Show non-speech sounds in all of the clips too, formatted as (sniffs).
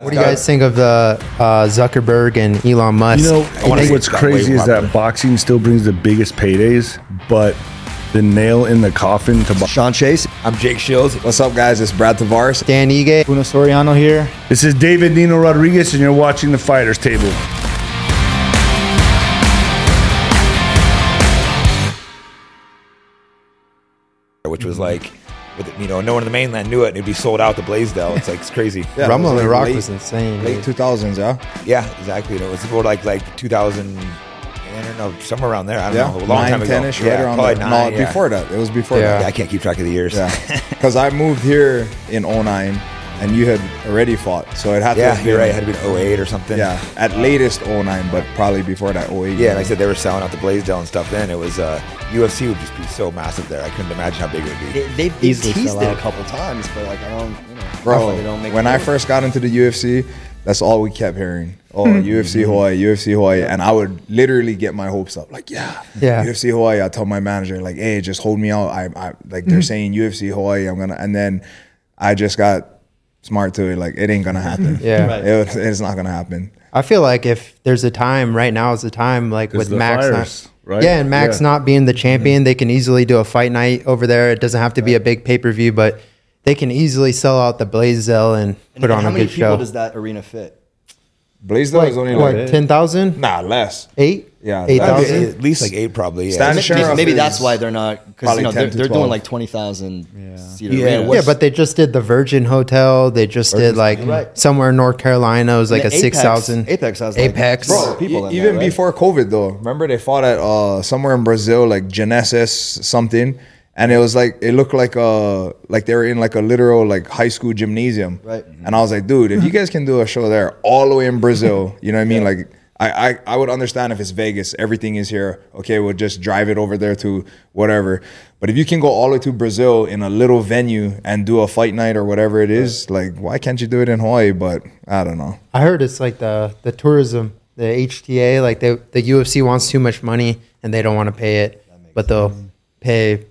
What do you guys think of the uh, Zuckerberg and Elon Musk? You know, You think- what's crazy is that boxing still brings the biggest paydays, but the nail in the coffin to bo- Shawn Chase. I'm Jake Shields. What's up, guys? It's Brad Tavares. Dan Ige, Bruno Soriano here. This is David Nino Rodriguez, and you're watching the Fighters Table. which was like, with, you know, no one in the mainland knew it, and it'd be sold out to Blaisdell. It's like it's crazy. (laughs) Yeah, it Rumble was in the like Rock late- was insane. Late 2000s, yeah? Yeah, exactly. You know, it was more like like 2000. I don't know, somewhere around there. I don't Yeah. know, a long time ago. 10-ish, yeah, right around probably nine, no, yeah. before that. It was before Yeah. Yeah, I can't keep track of the years. Yeah. (laughs) Because I moved here in 09, and you had already fought. So it had to yeah, have you're right. It had to be 08 or something. Yeah, at latest 09, but probably before that 08. Yeah, and I said they were selling out the Blaisdell and stuff. Then it was uh, UFC would just be so massive there. I couldn't imagine how big it would be. They, they've, they've Easily teased it a couple times, but like I don't, you know, Bro, they don't make when I first got into the UFC, that's all we kept hearing. Oh, Hmm. UFC Hawaii, UFC Hawaii. And I would literally get my hopes up. Like, yeah, Yeah. UFC Hawaii. I told my manager, like, hey, just hold me out. I, I like Hmm. they're saying UFC Hawaii. I'm gonna and then I just got smart to it. Like, it ain't gonna happen. (laughs) Yeah. Right. It it's not gonna happen. I feel like if there's a time right now is the time, like with Max, fires, not, right? yeah, and Max Yeah. not being the mm-hmm. champion, they can easily do a fight night over there. It doesn't have to be a big pay per view, but they can easily sell out the Blaisdell and And put on a good show. how a many good people show. does that arena fit? Blaisdell is only Like like ten thousand, nah less. eight, Yeah, eight that'd be- thousand. At least like eight, probably. Yeah. Maybe, Sheriff maybe that's why they're not because you know they're, they're doing like twenty thousand seat Yeah, arenas. Yeah, but they just did the Virgin Hotel. They just did like Right. somewhere in North Carolina. It was like a Apex- six thousand. Apex has, like, Apex. Bro, Bro, people in e- there, even right? before COVID though. Remember they fought at uh somewhere in Brazil, like Genesis something, and it was like it looked like uh like they were in like a literal like high school gymnasium. Right. And I was like, dude, if you guys can do a show there all the way in Brazil, (laughs) you know what I mean? Like I, I, I would understand if it's Vegas, everything is here. Okay, we'll just drive it over there to whatever. But if you can go all the way to Brazil in a little venue and do a fight night or whatever it is, like why can't you do it in Hawaii? But I don't know. I heard it's like the the tourism, the HTA, like they, the UFC wants too much money and they don't want to pay it, but they'll pay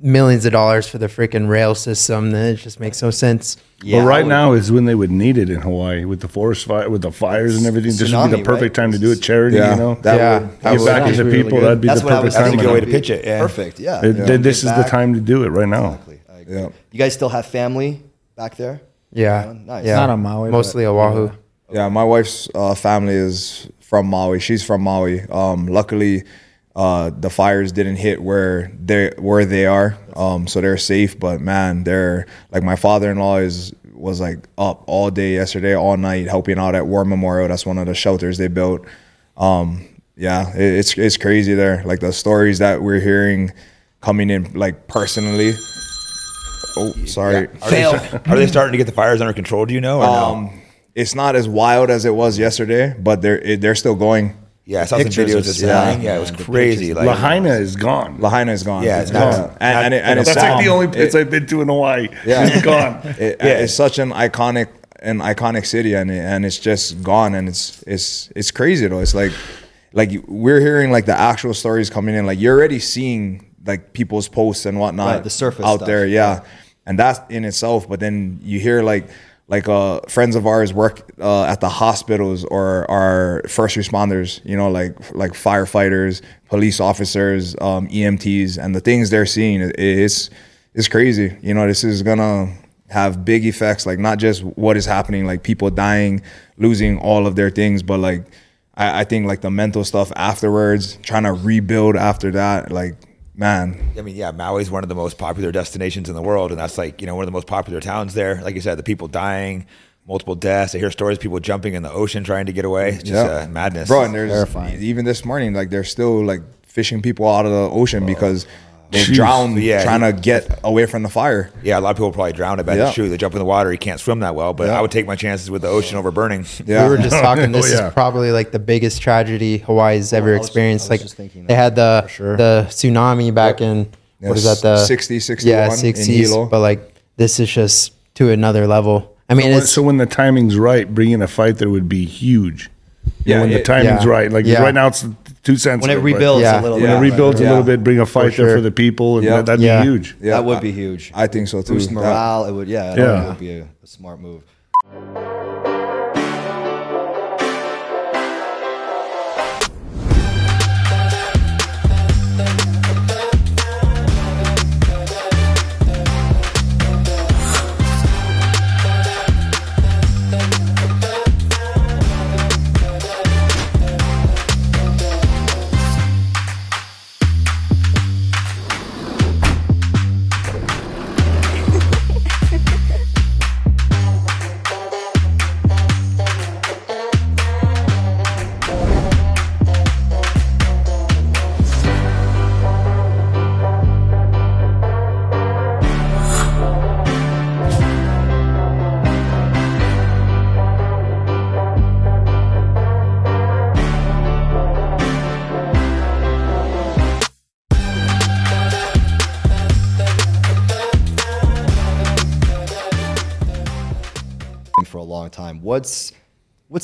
millions of dollars for the freaking rail system. Then it just makes no sense. Yeah, but right would- now is when they would need it in Hawaii with the forest fire, with the fires and everything. This would be the perfect right? time to do it. Charity, Yeah, you know, that Yeah. would That give would- back to the really people. good. That'd be That's the perfect time. That's a good way to pitch it. Yeah. Perfect. Yeah. It- Yeah. this Give is the time to do it right now. Exactly. I agree. Yeah. You guys still have family back there? Yeah, Nice. yeah. Not on Maui, mostly but- Oahu. Yeah, my wife's uh, family is from Maui. She's from Maui. Um, luckily, uh, the fires didn't hit where they where they are, um, so they're safe. But man, they're like my father-in-law is was like up all day yesterday, all night, helping out at War Memorial. That's one of the shelters they built. Um, yeah, it, it's it's crazy there. Like the stories that we're hearing coming in, like personally. Oh, sorry. Are they, are they starting to get the fires under control? Do you know? Or no? Um, it's not as wild as it was yesterday, but they're it, they're still going. Yeah, I saw some pictures videos of- this yeah. morning. Yeah, it was crazy. Like, Lahaina is gone. Lahaina is gone. Yeah, it's gone. not- and, and, it, and it's That's like the only place It- I've been to in Hawaii. Yeah. (laughs) it's gone. it- It's such an iconic, an iconic city, and it, and it's just gone, and it's it's it's crazy though. It's like like we're hearing like the actual stories coming in. Like you're already seeing like people's posts and whatnot Right, the surface out stuff. there. Yeah, and that's in itself. But then you hear like like uh friends of ours work uh, at the hospitals or are first responders you know like like firefighters police officers um emts and the things they're seeing it- it's it's crazy. You know this is gonna have big effects like not just what is happening like people dying losing all of their things but like i, I think like the mental stuff afterwards trying to rebuild after that like man I mean, yeah, Maui's one of the most popular destinations in the world, and that's like you know one of the most popular towns there. Like you said, the people dying, multiple deaths. I hear stories of people jumping in the ocean trying to get away. It's just uh, madness, bro. And there's Terrifying. even this morning, like they're still like fishing people out of the ocean because they Jeez. drowned Yeah, trying he- to get away from the fire. yeah, a lot of people probably drown. I bet Yeah. it's true. They jump in the water, you can't swim that well. But Yeah. I would take my chances with the ocean over burning. Yeah, We were (laughs) just (laughs) oh, talking. This Oh, yeah. is probably like the biggest tragedy Hawaii's ever I was- experienced. I was like just thinking they had the sure. the tsunami back in what is Yes, that the 60, 61 yeah in sixties. But like this is just to another level. I mean, When- it's so when the timing's right, bringing a fight there would be huge. You know, Yeah, when the timing's yeah. right. Like Yeah. right now, it's too sensitive. When it rebuilds Yeah. a little when bit. it rebuilds Yeah. a little bit, bring a fight there sure. for the people, and Yeah. that, that'd Yeah. be huge. Yeah, that would I- be huge. I think so too. Boost That- morale. It would, yeah, Yeah. that would be a, a smart move.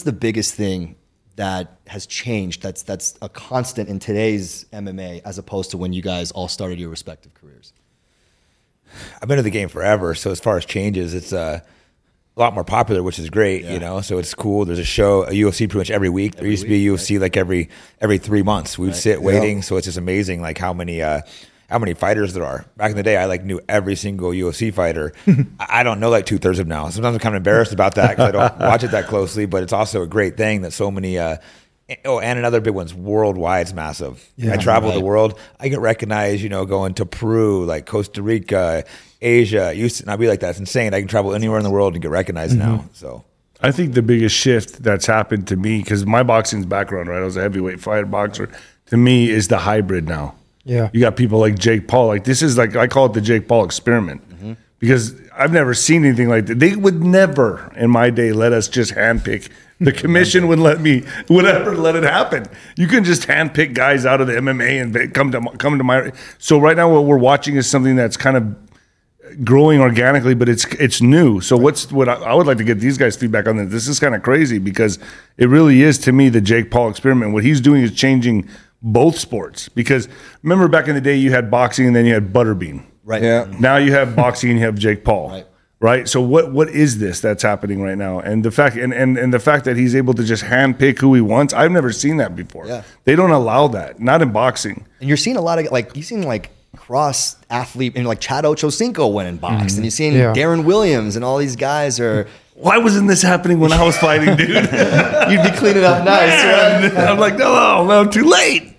What's the biggest thing that has changed? That's that's a constant in today's MMA as opposed to when you guys all started your respective careers. I've been in the game forever, so as far as changes, it's uh, a lot more popular, which is great. You know, so it's cool. There's a show, a UFC pretty much every week. there used to be a UFC like every every three months. We'd sit waiting, so it's just amazing, like how many. Uh, how many fighters there are? Back in the day, I like knew every single UFC fighter. (laughs) I don't know like two thirds of them now. Sometimes I'm kind of embarrassed about that because I don't (laughs) watch it that closely. But it's also a great thing that so many. Uh, oh, and another big one's worldwide. It's massive. I travel the world. I get recognized. You know, going to Peru, like Costa Rica, Asia. Used to not be like that. It's insane. I can travel anywhere in the world and get recognized now. So I think the biggest shift that's happened to me, because my boxing's background, right? I was a heavyweight fighter boxer. To me, is the hybrid now. Yeah. You got people like Jake Paul. Like this is like I call it the Jake Paul experiment. Mm-hmm. Because I've never seen anything like that. They would never in my day let us just handpick. The commission would let me would ever let it happen. You can just handpick guys out of the MMA and come to come to my. So right now what we're watching is something that's kind of growing organically, but it's it's new. So what's what I, I would like to get these guys feedback on this. This is kind of crazy because it really is to me the Jake Paul experiment. What he's doing is changing both sports. Because remember back in the day you had boxing and then you had Butterbean. Right. Yeah. Mm-hmm. Now you have boxing and you have Jake Paul. Right. Right. So what what is this that's happening right now? And the fact and, and, and the fact that he's able to just handpick who he wants, I've never seen that before. Yeah. They don't allow that. Not in boxing. And you're seeing a lot of like you've seen like cross athlete and like Chad Ochocinco went mm-hmm. and boxed, and you're seeing Yeah. Deron Williams and all these guys are. (laughs) Why wasn't this happening when I was fighting, dude? (laughs) You'd be cleaning up nice, (laughs) right? I'm like, no, no, too late.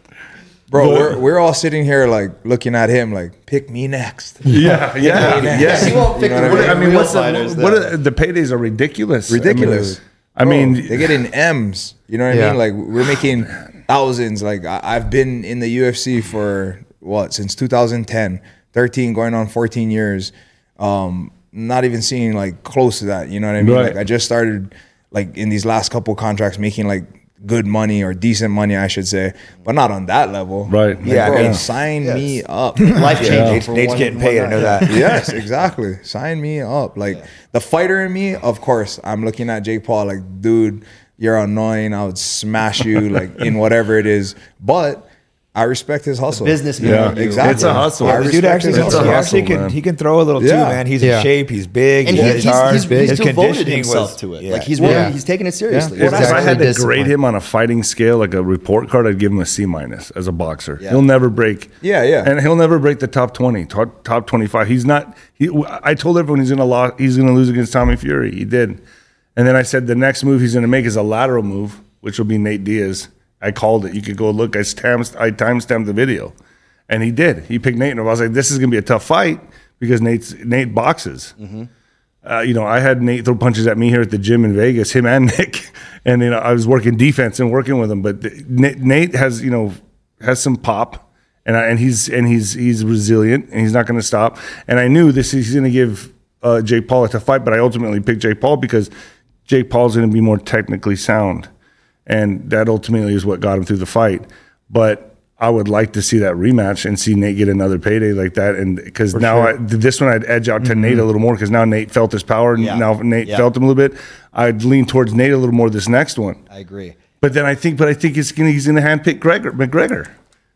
Bro, we're, we're all sitting here like looking at him like, pick me next. (laughs) Yeah, yeah, Yeah. yeah. He won't pick You know what I real, I mean, what's the, fighters. what are, the paydays are ridiculous. Ridiculous. I Bro, mean, they get in M's. You know what Yeah. I mean? Like we're making thousands. Like I, I've been in the UFC for what since 2010, 13, going on 14 years. Um, not even seeing like close to that. You know what I mean? Right. Like I just started like in these last couple contracts making like good money or decent money, I should say, but not on that level. Right. Like, Yeah, I mean- sign Yes. me up. (laughs) life changing. Nate's, Nate's getting paid. I know that. (laughs) yes, exactly. Sign me up. Like the fighter in me, of course, I'm looking at Jake Paul like, dude, you're annoying. I would smash you like in whatever it is. But I respect his hustle. businessman. Yeah, in you. exactly. It's a hustle. I The dude respect actually, his can, It's a he actually hustle, can man. he can throw a little too, Yeah. man. He's Yeah. in shape. He's big. And he he, hits he's, hard. he's, he's His devoted conditioning himself was- to it. yeah. Like he's Yeah. he's taking it seriously. If, It's if I had to actually grade him on a fighting scale, like a report card, I'd give him a C minus as a boxer. Yeah. He'll never break. Yeah, yeah. and he'll never break the top twenty, top, top twenty five. He's not. He, I told everyone he's gonna lo- he's gonna lose against Tommy Fury. He did, and then I said the next move he's gonna make is a lateral move, which will be Nate Diaz. I called it. You could go look. I stamped. I timestamped the video, and he did. He picked Nate, and I was like, "This is gonna be a tough fight because Nate's Nate boxes." uh, you know, I had Nate throw punches at me here at the gym in Vegas, him and (laughs) Nick, and you know, I was working defense and working with him. But the- Nate, Nate has, you know, has some pop, and I, and he's and he's he's resilient and he's not going to stop. And I knew this he's going to give uh, Jake Paul a tough fight, but I ultimately picked Jake Paul because Jake Paul's going to be more technically sound, and that ultimately is what got him through the fight. But I would like to see that rematch and see Nate get another payday like that, and because now I, this one I'd edge out to Nate a little more because now Nate felt his power, and Yeah. now Nate Yeah. felt him a little bit. I'd lean towards Nate a little more this next one, I agree. but then I think, but I think it's gonna, he's going to handpick Gregor, McGregor,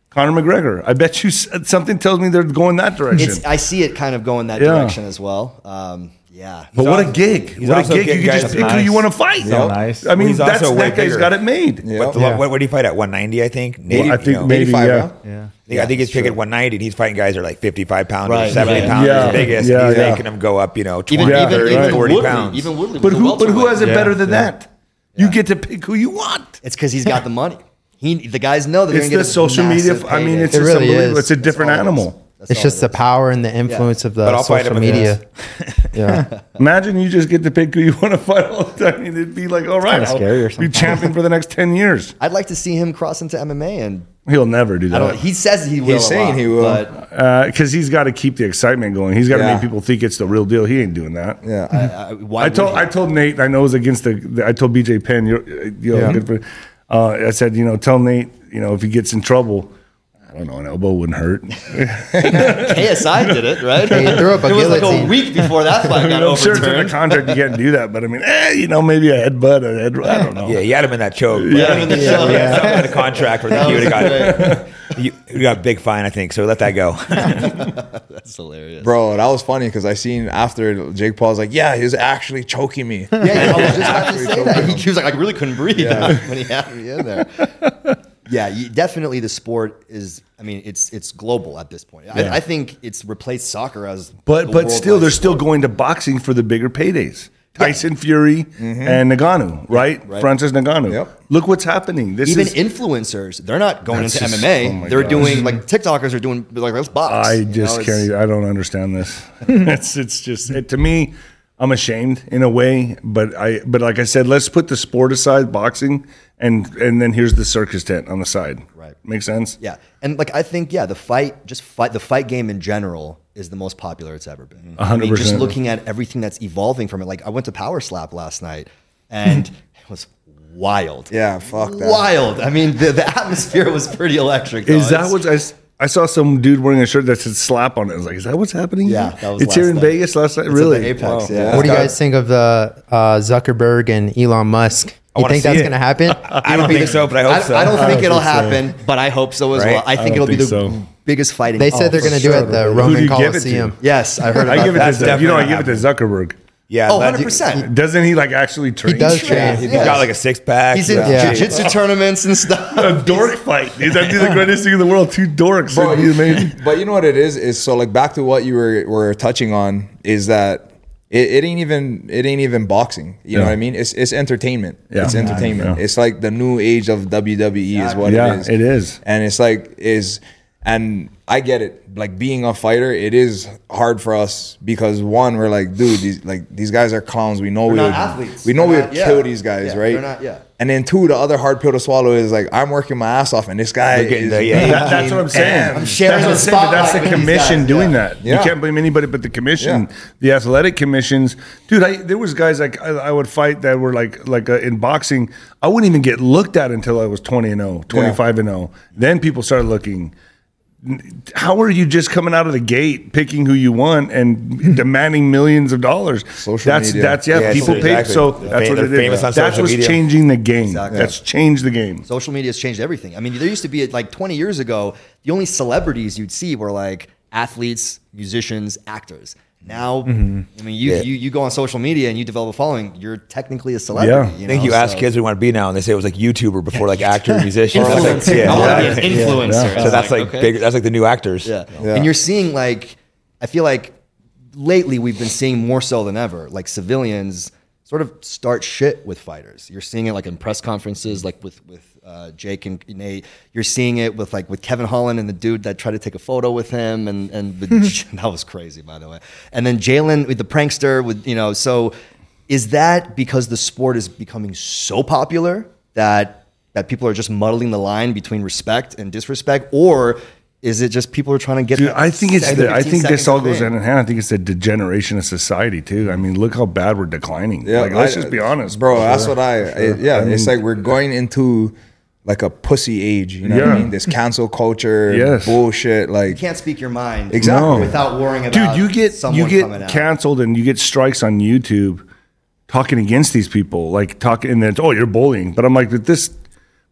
Conor McGregor. I bet you something tells me they're going that direction. It's, I see it kind of going that Yeah. direction as well. Um, yeah. but what a gig! What a also gig! You getting can guys just that's pick who you want to fight. So nice. I mean, He's that's also way that guy's bigger. got it made. Yeah. What, the, Yeah. what, what did he fight at? 190, I think. Nate, Well, I you think know, maybe 85, yeah. yeah? Yeah. I think, I think he's picking 190, and he's fighting guys that are like 55 pounds Right, or 70 right. pounds. Yeah, He's biggest. yeah, and he's yeah. making them go up, you know, 20, Even Yeah, even, 30, even 40 Woodley, pounds. even Woodley, But was a who? But who welterweight. has it Yeah. better than that? You get to pick who you want. It's because he's got the money. He the guys know they're It's gonna get the a social media. massive I mean, payday. it's It just really unbelievable. is. It's a That's different all it is. animal. That's It's just it the power and the influence of But the I'll fight social him media. Yeah. (laughs) Imagine you just get to pick who you want to fight all the time. I mean, it'd be like, all right, kinda I'll or be champion for the next ten years. (laughs) I'd like to see him cross into MMA, and He'll never do I don't. that He says he will. a saying lot, he will. but because he's got to keep the excitement going. He's got to Yeah. make people think it's the real deal. He ain't doing that. Yeah. I, I, why I told? I told Nate. I know it was against the. the I told BJ Penn. You're, you know, Yeah. good for, uh, I said, you know, tell Nate, you know, if he gets in trouble, I don't know, an elbow wouldn't hurt. (laughs) KSI did it, right? He threw up a it was like a week before that I fight got (laughs) I'm sure it's in the contract you can't do that, but I mean, eh, you know, maybe a headbutt, a head, I don't know. Yeah, you had him in that choke. Yeah, him in the choke. yeah. Something in the contract where That he would have got (laughs) you, you got a big fine, I think. So let that go. That's hilarious. Bro, that was funny because I seen after Jake Paul's like, yeah, he was actually choking me. Yeah, yeah, I was just about to say that. He, he was like, I really couldn't breathe when he had me in there. Yeah, you, definitely the sport is. I mean, it's it's global at this point. I, I think it's replaced soccer as. But but still, they're still going to boxing for the bigger paydays. Tyson Fury and Ngannou, right? Mm-hmm. right. Francis Ngannou. Yep. Look what's happening. This Even is. influencers, they're not going into just- MMA. oh they're gosh. doing like TikTokers are doing like let's box. I know, just it's- can't. I don't understand this. (laughs) it's it's just it, to me. I'm ashamed in a way, but I but like I said, let's put the sport aside, boxing, and and then here's the circus tent on the side. Right. Makes sense. Yeah, and like I think, yeah, the fight, just fight, the fight game in general is the most popular it's ever been. I mean, just 100%. looking at everything that's evolving from it. Like I went to Power Slap last night, and (laughs) it was wild. Yeah, fuck that. wild. I mean, the, the atmosphere was pretty electric. Is that It's- what I, s- I saw some dude wearing a shirt that said slap on it. I was like, is that what's happening? Yeah, that was It's here in night. Vegas last night. It's at the really? Apex, Wow. yeah. What do you guys think of the uh, Zuckerberg and Elon Musk? You wanna think that's it. going to happen? (laughs) I don't think so, but I hope I, so. I don't think don't it'll think so. happen, but I hope so as Right? well. I think don't it'll be the so. biggest fighting. They said oh, they're going to do it at the Roman you give it to? Coliseum. Yes, I heard. About I give it that. to That's you know I give it to Zuckerberg. Yeah. Oh, 100 percent. Doesn't he like actually train? He does Yeah, train. He's Yeah. got like a six pack. He's in Yeah. jiu-jitsu tournaments and stuff. (laughs) a dork fight. Is that the greatest thing in the world? Two dorks. Bro, It'd be amazing. (laughs) but you know what it is is so like back to what you were were touching on is that it, it ain't even it ain't even boxing. You know what I mean? It's it's entertainment. Yeah. It's entertainment. Yeah. It's like the new age of WWE is what Yeah, it is. it is. And it's like is and I get it. Like being a fighter, it is hard for us because one, we're like, dude, these like these guys are clowns. We know we're not would, athletes. we know They're we not- would yeah. kill these guys, Yeah, right? not- yeah. And then two, the other hard pill to swallow is like I'm working my ass off, and this guy getting is the- yeah, That- that's what I'm saying. I'm sharing that's the what I'm saying, but that's the commission guys, doing yeah. that. Yeah. You can't blame anybody but the commission, Yeah. the athletic commissions. Dude, I, there was guys like I, I would fight that were like like uh, in boxing. I wouldn't even get looked at until I was 20 and 0, 25 and 0. Then people started looking. How are you just coming out of the gate picking who you want and hmm. demanding millions of dollars? Social that's media. that's yeah, Yeah, people so pay exactly. so that's fa- what they're it is. famous on That's social what's media. changing the game. Exactly. That's changed the game. Social media has changed everything. I mean, there used to be like 20 years ago, the only celebrities you'd see were like athletes, musicians, actors. Now, mm-hmm. I mean, you, Yeah. you you go on social media and you develop a following, you're technically a celebrity. Yeah. You I think know? you ask kids what they want to be now, and they say it was like YouTuber before like actor, (laughs) musician. That's like, yeah, I want to be an influencer. So that's like, okay. big. That's like the new actors. Yeah. Yeah. And you're seeing like, I feel like lately we've been seeing more so than ever, like civilians sort of start shit with fighters. You're seeing it like in press conferences, like with with uh, Jake and Nate. You're seeing it with like with Kevin Holland and the dude that tried to take a photo with him, and and the, (laughs) (laughs) that was crazy, by the way. And then Jalen with the prankster, with you know, so is that because the sport is becoming so popular that that people are just muddling the line between respect and disrespect, or is it just people are trying to get? Dude, I think it's. The, I think this all goes hand in hand. I think it's the degeneration of society too. I mean, look how bad we're declining. like, let's I- just be honest, bro. That's what I. it- yeah, I mean- it's like we're going into like a pussy age. You know what Yeah. I mean? This cancel culture, Yes. bullshit. Like You can't speak your mind Exactly. No. without worrying about dude, you get someone you get canceled and you get strikes on YouTube talking against these people, like talking and then oh you're bullying. But I'm like, but this,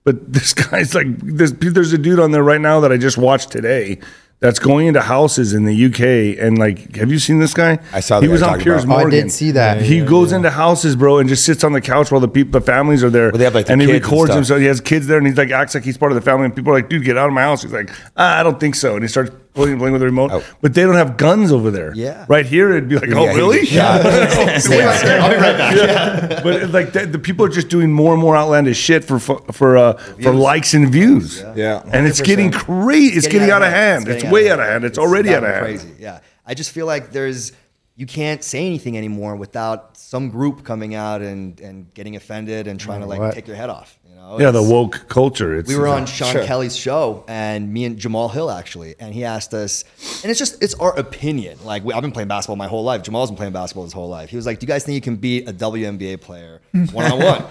but this (laughs) guy's like this. There's a dude on there right now that I just watched today. That's going into houses in the UK and like, have you seen this guy? I saw He was on Piers about- Oh, I Morgan. did see that. He goes into houses, bro, and just sits on the couch while the people, the families are there. Well, they have, like, the and he and records stuff. himself. He has kids there, and he's like acts like he's part of the family. And people are like, "Dude, get out of my house." He's like, ah, "I don't think so," and he starts playing, playing with the remote. Oh. But they don't have guns over there. Yeah. right here it'd be like, "Oh, (laughs) Yeah, really?" gets (laughs) shot. Stay. I'll be right back. (laughs) Yeah. but it- like the, the people are just doing more and more outlandish shit for for uh, for likes and views. Yeah. and it's getting crazy. It's, getting, out of hand. It's, getting way out of hand. It's, already out of hand. Crazy. Yeah. I just feel like there's you can't say anything anymore without some group coming out and and getting offended and trying to like what? take your head off. You know. Yeah, the woke culture. It's, We were on Sean Sure. Kelly's show, and me and Jamahal Hill actually, and he asked us, and it's just it's our opinion. Like we, I've been playing basketball my whole life. Jamahal's been playing basketball his whole life. He was like, "Do you guys think you can beat a WNBA player one on one?"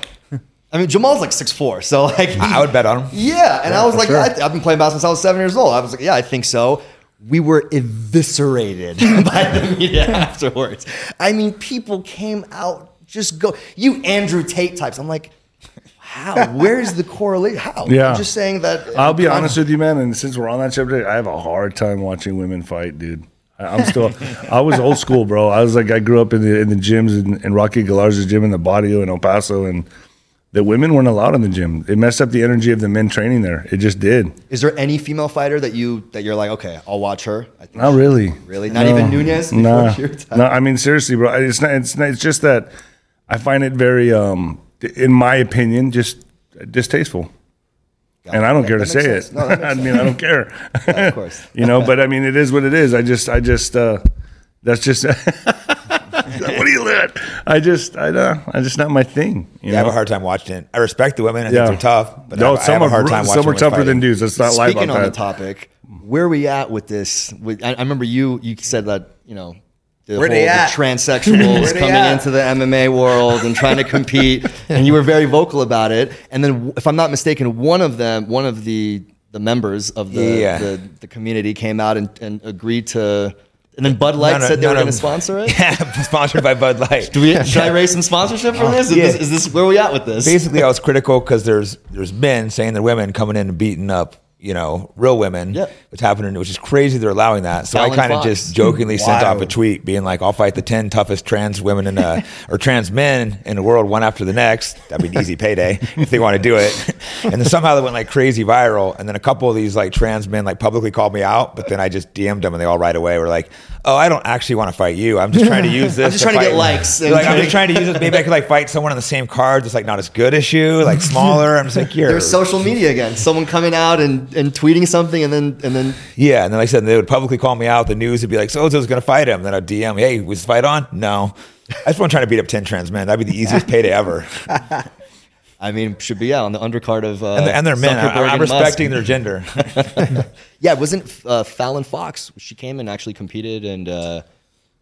I mean, Jamahal's like six four, so like he- I would bet on him. Yeah, and I was like, sure. I, I've been playing basketball since I was seven years old. I was like, yeah, I think so. We were eviscerated (laughs) by the media (laughs) afterwards. I mean, people came out just go you Andrew Tate types. I'm like, how? Where's the correlation? How? Yeah. I'm just saying that. Uh, I'll be honest with you, man. And since we're on that subject, I have a hard time watching women fight, dude. I'm still, I was old school, bro. I was like, I grew up in the in the gyms in, in Rocky Galarza's gym in the Barrio in El Paso, and the women weren't allowed in the gym. It messed up the energy of the men training there. It just did. Is there any female fighter that you that you're like, okay, I'll watch her? I think Not really. Really? Not even Nunes Nah. No, I mean seriously, bro. It's not. It's not. It's just that I find it very, um, in my opinion, just distasteful. And I don't Yeah, care to say makes it. No, (laughs) I mean, I don't care. (laughs) Yeah, of course. (laughs) you know, but I mean, it is what it is. I just, I just, uh, that's just. (laughs) what do you let? I just, I don't. I just not my thing. You Yeah, I have a hard time watching it. I respect the women. I Yeah. think they're tough, but no, I, have, I some have a are hard time some are tougher fighting. than dudes. Let's not lie Speaking about on that. the topic, where are we at with this? With, I, I remember you you said that you know the Where whole (laughs) they the transsexuals coming at? into the MMA world and trying to compete, (laughs) and you were very vocal about it. And then, if I'm not mistaken, one of them, one of the the members of the Yeah. the, the community came out and, and agreed to. And then Bud Light None of- said they were none going to sponsor it. (laughs) Yeah, sponsored by Bud Light. Do we, should I raise some sponsorship for this? Is, Yeah. this? is this where we at with this? Basically, I was critical because there's there's men saying they're women coming in and beating up you know real women, Yep. which happening, which is crazy. They're allowing that. So Fallon I kind of just jokingly sent off a tweet being like, "I'll fight the ten toughest trans women in uh, (laughs) or trans men in the world, one after the next." That'd be an easy payday (laughs) if they want to do it. And then somehow they went like crazy viral. And then a couple of these like trans men like publicly called me out, but then I just DM'd them and they all right away were like, "Oh, I don't actually want to fight you. I'm just trying to use (laughs) this. I'm just trying to get likes Like, I'm just trying to use this. Maybe I could like fight someone on the same card, just like not as good as you, like smaller. I'm just like, you're There's social media again. Someone coming out and, and tweeting something, and then and then yeah. And then like I said, they would publicly call me out. The news would be like, so So's going to fight him. Then I'd DM, hey, was the fight on? No. I just want to try to beat up 10 trans men. That'd be the easiest payday ever. (laughs) I mean, should be yeah on the undercard of uh, And they're, and they're men. I, I'm and respecting Musk. their gender. (laughs) Yeah, wasn't uh, Fallon Fox? She came and actually competed, and uh,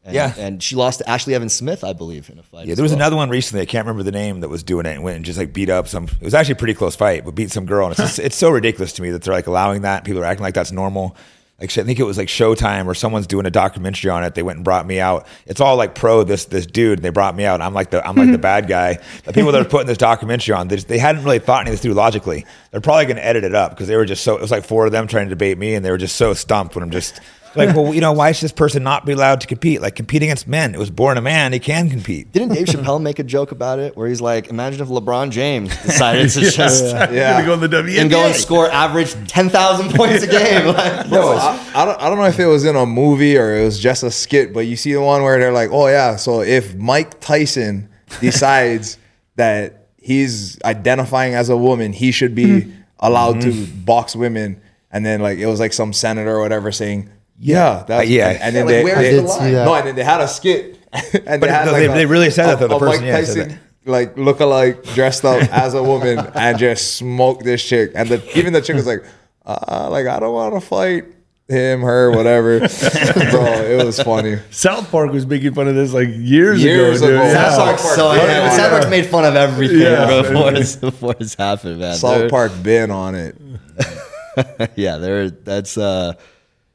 and, Yeah. and she lost to Ashlee Evans-Smith, I believe, in a fight. Yeah, there was well. another one recently. I can't remember the name that was doing it and went and just like beat up some. It was actually a pretty close fight, but beat some girl. And it's (laughs) just, it's so ridiculous to me that they're like allowing that. People are acting like that's normal. Like I think it was like Showtime or someone's doing a documentary on it. They went and brought me out. It's all like pro this this dude. And they brought me out. I'm like the I'm like the (laughs) bad guy. The people that are putting this documentary on, they, just, they hadn't really thought any of this through logically. They're probably going to edit it up because they were just so. It was like four of them trying to debate me, and they were just so stumped when I'm just. Like, well, you know, why should this person not be allowed to compete? Like, compete against men. It was born a man. He can compete. Didn't Dave Chappelle make a joke about it where he's like, "Imagine if LeBron James decided to (laughs) just Yeah. Gonna go in the WNBA. and go and score average ten thousand points a game." (laughs) Like, No, I, I don't. I don't know if it was in a movie or it was just a skit, but you see the one where they're like, "Oh yeah, so if Mike Tyson decides (laughs) that he's identifying as a woman, he should be hmm. allowed to hmm. box women," and then like it was like some senator or whatever saying, "Yeah, that's, Uh, yeah. and, and then Yeah, like, they, where's they- the I did see line? no, and then they had a skit, (laughs) and But had no, they- they really said that, though, the person, yeah, said that. like look alike dressed up (laughs) as a woman and just smoked this chick and the even the chick was like uh, like I don't want to fight him her whatever (laughs) bro it was funny South Park was making fun of this like years, Years ago. ago. Yeah. South Park, so Yeah, yeah, yeah. South Park's made fun of everything Yeah. before, it's, before it's happened, man. South They're- Park been on it yeah, they're that's uh,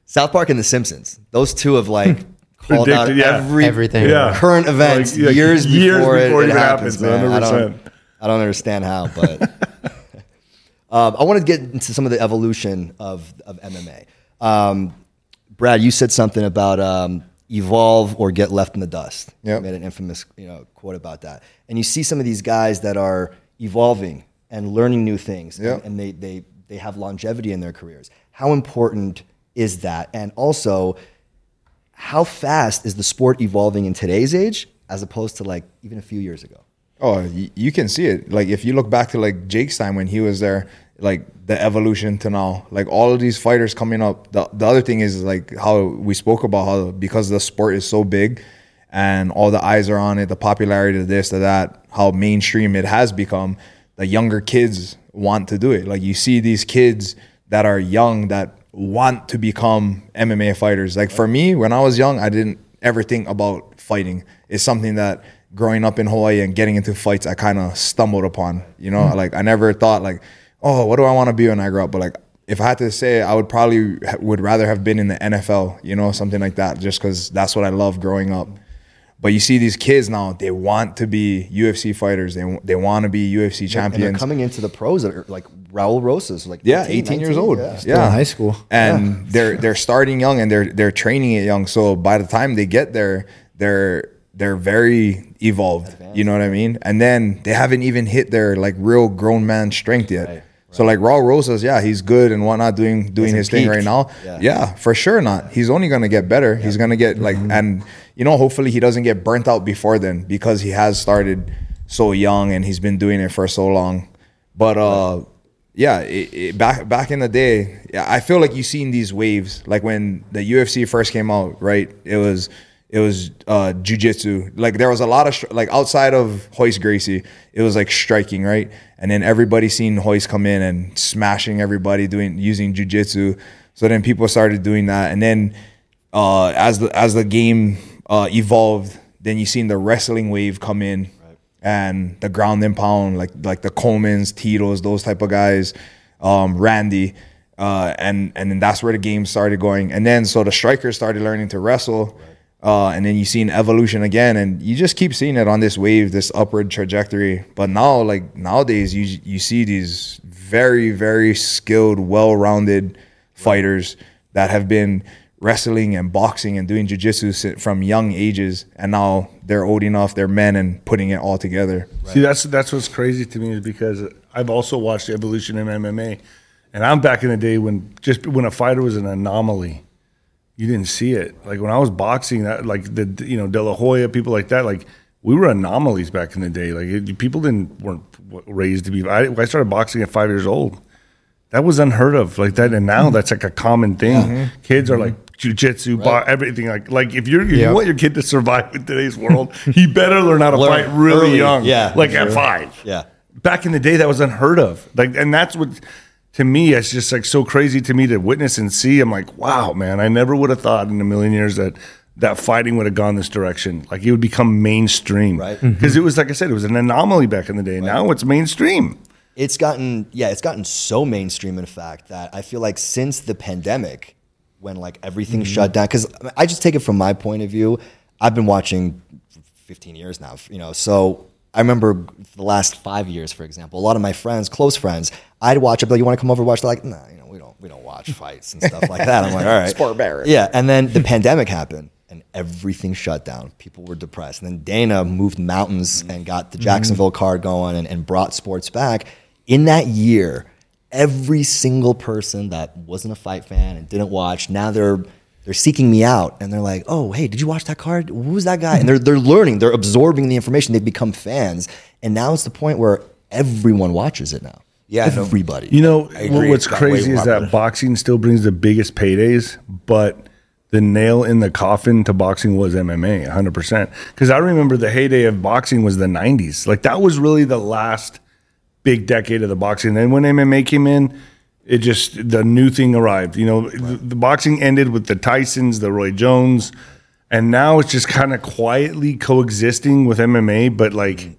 South Park and The Simpsons. Those two have like (laughs) called out Predicted, yeah. every Everything. Yeah. current events Like, like, years, years before, before it, it it happens. happens, man. I 100%. don't, I don't understand how, but (laughs) um, I want to get into some of the evolution of of MMA. Um, Brad, you said something about um, evolve or get left in the dust. Yep. You made an infamous you know quote about that, and you see some of these guys that are evolving and learning new things, Yep. and, and they they they have longevity in their careers. How important is that? And also, how fast is the sport evolving in today's age as opposed to like even a few years ago? oh you can see it like if you look back to like Jake's time when he was there like the evolution to now like all of these fighters coming up the, the other thing is like how we spoke about how because the sport is so big and all the eyes are on it the popularity of this to that how mainstream it has become the younger kids want to do it like you see these kids that are young that want to become MMA fighters like for me when I was young I didn't ever think about fighting it's something that growing up in Hawaii and getting into fights, I kind of stumbled upon. You know, Mm-hmm. like I never thought like, oh, what do I want to be when I grow up? But like, if I had to say, I would probably would rather have been in the NFL. You know, something like that, just because that's what I love growing up. But you see these kids now; they want to be UFC fighters. They they want to be UFC champions. And they're champions. coming into the pros that are like Raul Rosas, like Yeah, 18, 18 years 19, old. yeah. Yeah, in high school. and they're they're starting young and they're they're training it young. So by the time they get there, they're they're very evolved. You know what I mean? And then they haven't even hit their like real grown man strength yet. So like Raul Rosas, yeah, he's good and whatnot, doing doing Hasn't his thing right now. Yeah. Yeah. for sure not. He's only gonna get better. He's gonna get like mm-hmm. and you know hopefully he doesn't get burnt out before then because he has started so young and he's been doing it for so long. But uh yeah, it, it, back back in the day, I feel like you've seen these waves. Like when the UFC first came out, right? It was it was uh jujitsu. Like there was a lot of stri- like outside of Royce Gracie, it was like striking, right? And then everybody seen Royce come in and smashing everybody doing using jujitsu. So then people started doing that, and then uh, as the as the game uh, evolved, then you seen the wrestling wave come in, and the ground and pound, like like the Colemans, Tito's, those type of guys, um, Randy, uh, and and then that's where the game started going. And then so the strikers started learning to wrestle, uh, and then you seen evolution again, and you just keep seeing it on this wave, this upward trajectory. But now, like nowadays, you you see these very very skilled, well-rounded fighters that have been wrestling and boxing and doing jujitsu from young ages, and now they're old enough, they're men, and putting it all together. See, that's that's what's crazy to me is because I've also watched evolution in MMA, and I'm back in the day when just when a fighter was an anomaly, you didn't see it. Like when I was boxing, that like the you know De La Hoya, people like that, like we were anomalies back in the day. Like it, people didn't weren't raised to be. I, I started boxing at five years old. That was unheard of, like that, and now mm-hmm. that's like a common thing. Mm-hmm. Kids are mm-hmm. like jujitsu, bo- everything. Like, like if you're Yeah. you want your kid to survive in today's world, he better learn how to Learn fight really early, young. yeah. like at five. Yeah. Back in the day, that was unheard of. Like, and that's what to me, it's just like so crazy to me to witness and see. I'm like, wow, man, I never would have thought in a million years that that fighting would have gone this direction. Like it would become mainstream, Right. Because it was like I said, it was an anomaly back in the day. Now it's mainstream. It's gotten yeah, it's gotten so mainstream in fact that I feel like since the pandemic, when like everything mm-hmm. shut down, because I just take it from my point of view. I've been watching for 15 years now, you know, so I remember the last five years, for example, a lot of my friends, close friends, I'd watch it, but like, you want to come over and watch? They're like, nah, you know, we don't we don't watch fights and stuff like that. I'm like, all right, Sport barbaric. Yeah, and then the pandemic happened and everything shut down. People were depressed. And then Dana moved mountains mm-hmm. and got the Jacksonville mm-hmm. card going and, and brought sports back. In that year, every single person that wasn't a fight fan and didn't watch, now they're they're seeking me out and they're like, "Oh, hey, did you watch that card? Who's that guy?" And they're they're learning, they're absorbing the information. They've become fans, and now it's the point where everyone watches it now. Yeah, everybody. You know, agree. what's It's got way crazy is that boxing still brings the biggest paydays, but the nail in the coffin to boxing was MMA, 100%. Because I remember the heyday of boxing was the 90s. Like, that was really the last big decade of the boxing. Then when MMA came in, it just, the new thing arrived. You know, the, the boxing ended with the Tysons, the Roy Jones, and now it's just kind of quietly coexisting with MMA, but like, mm.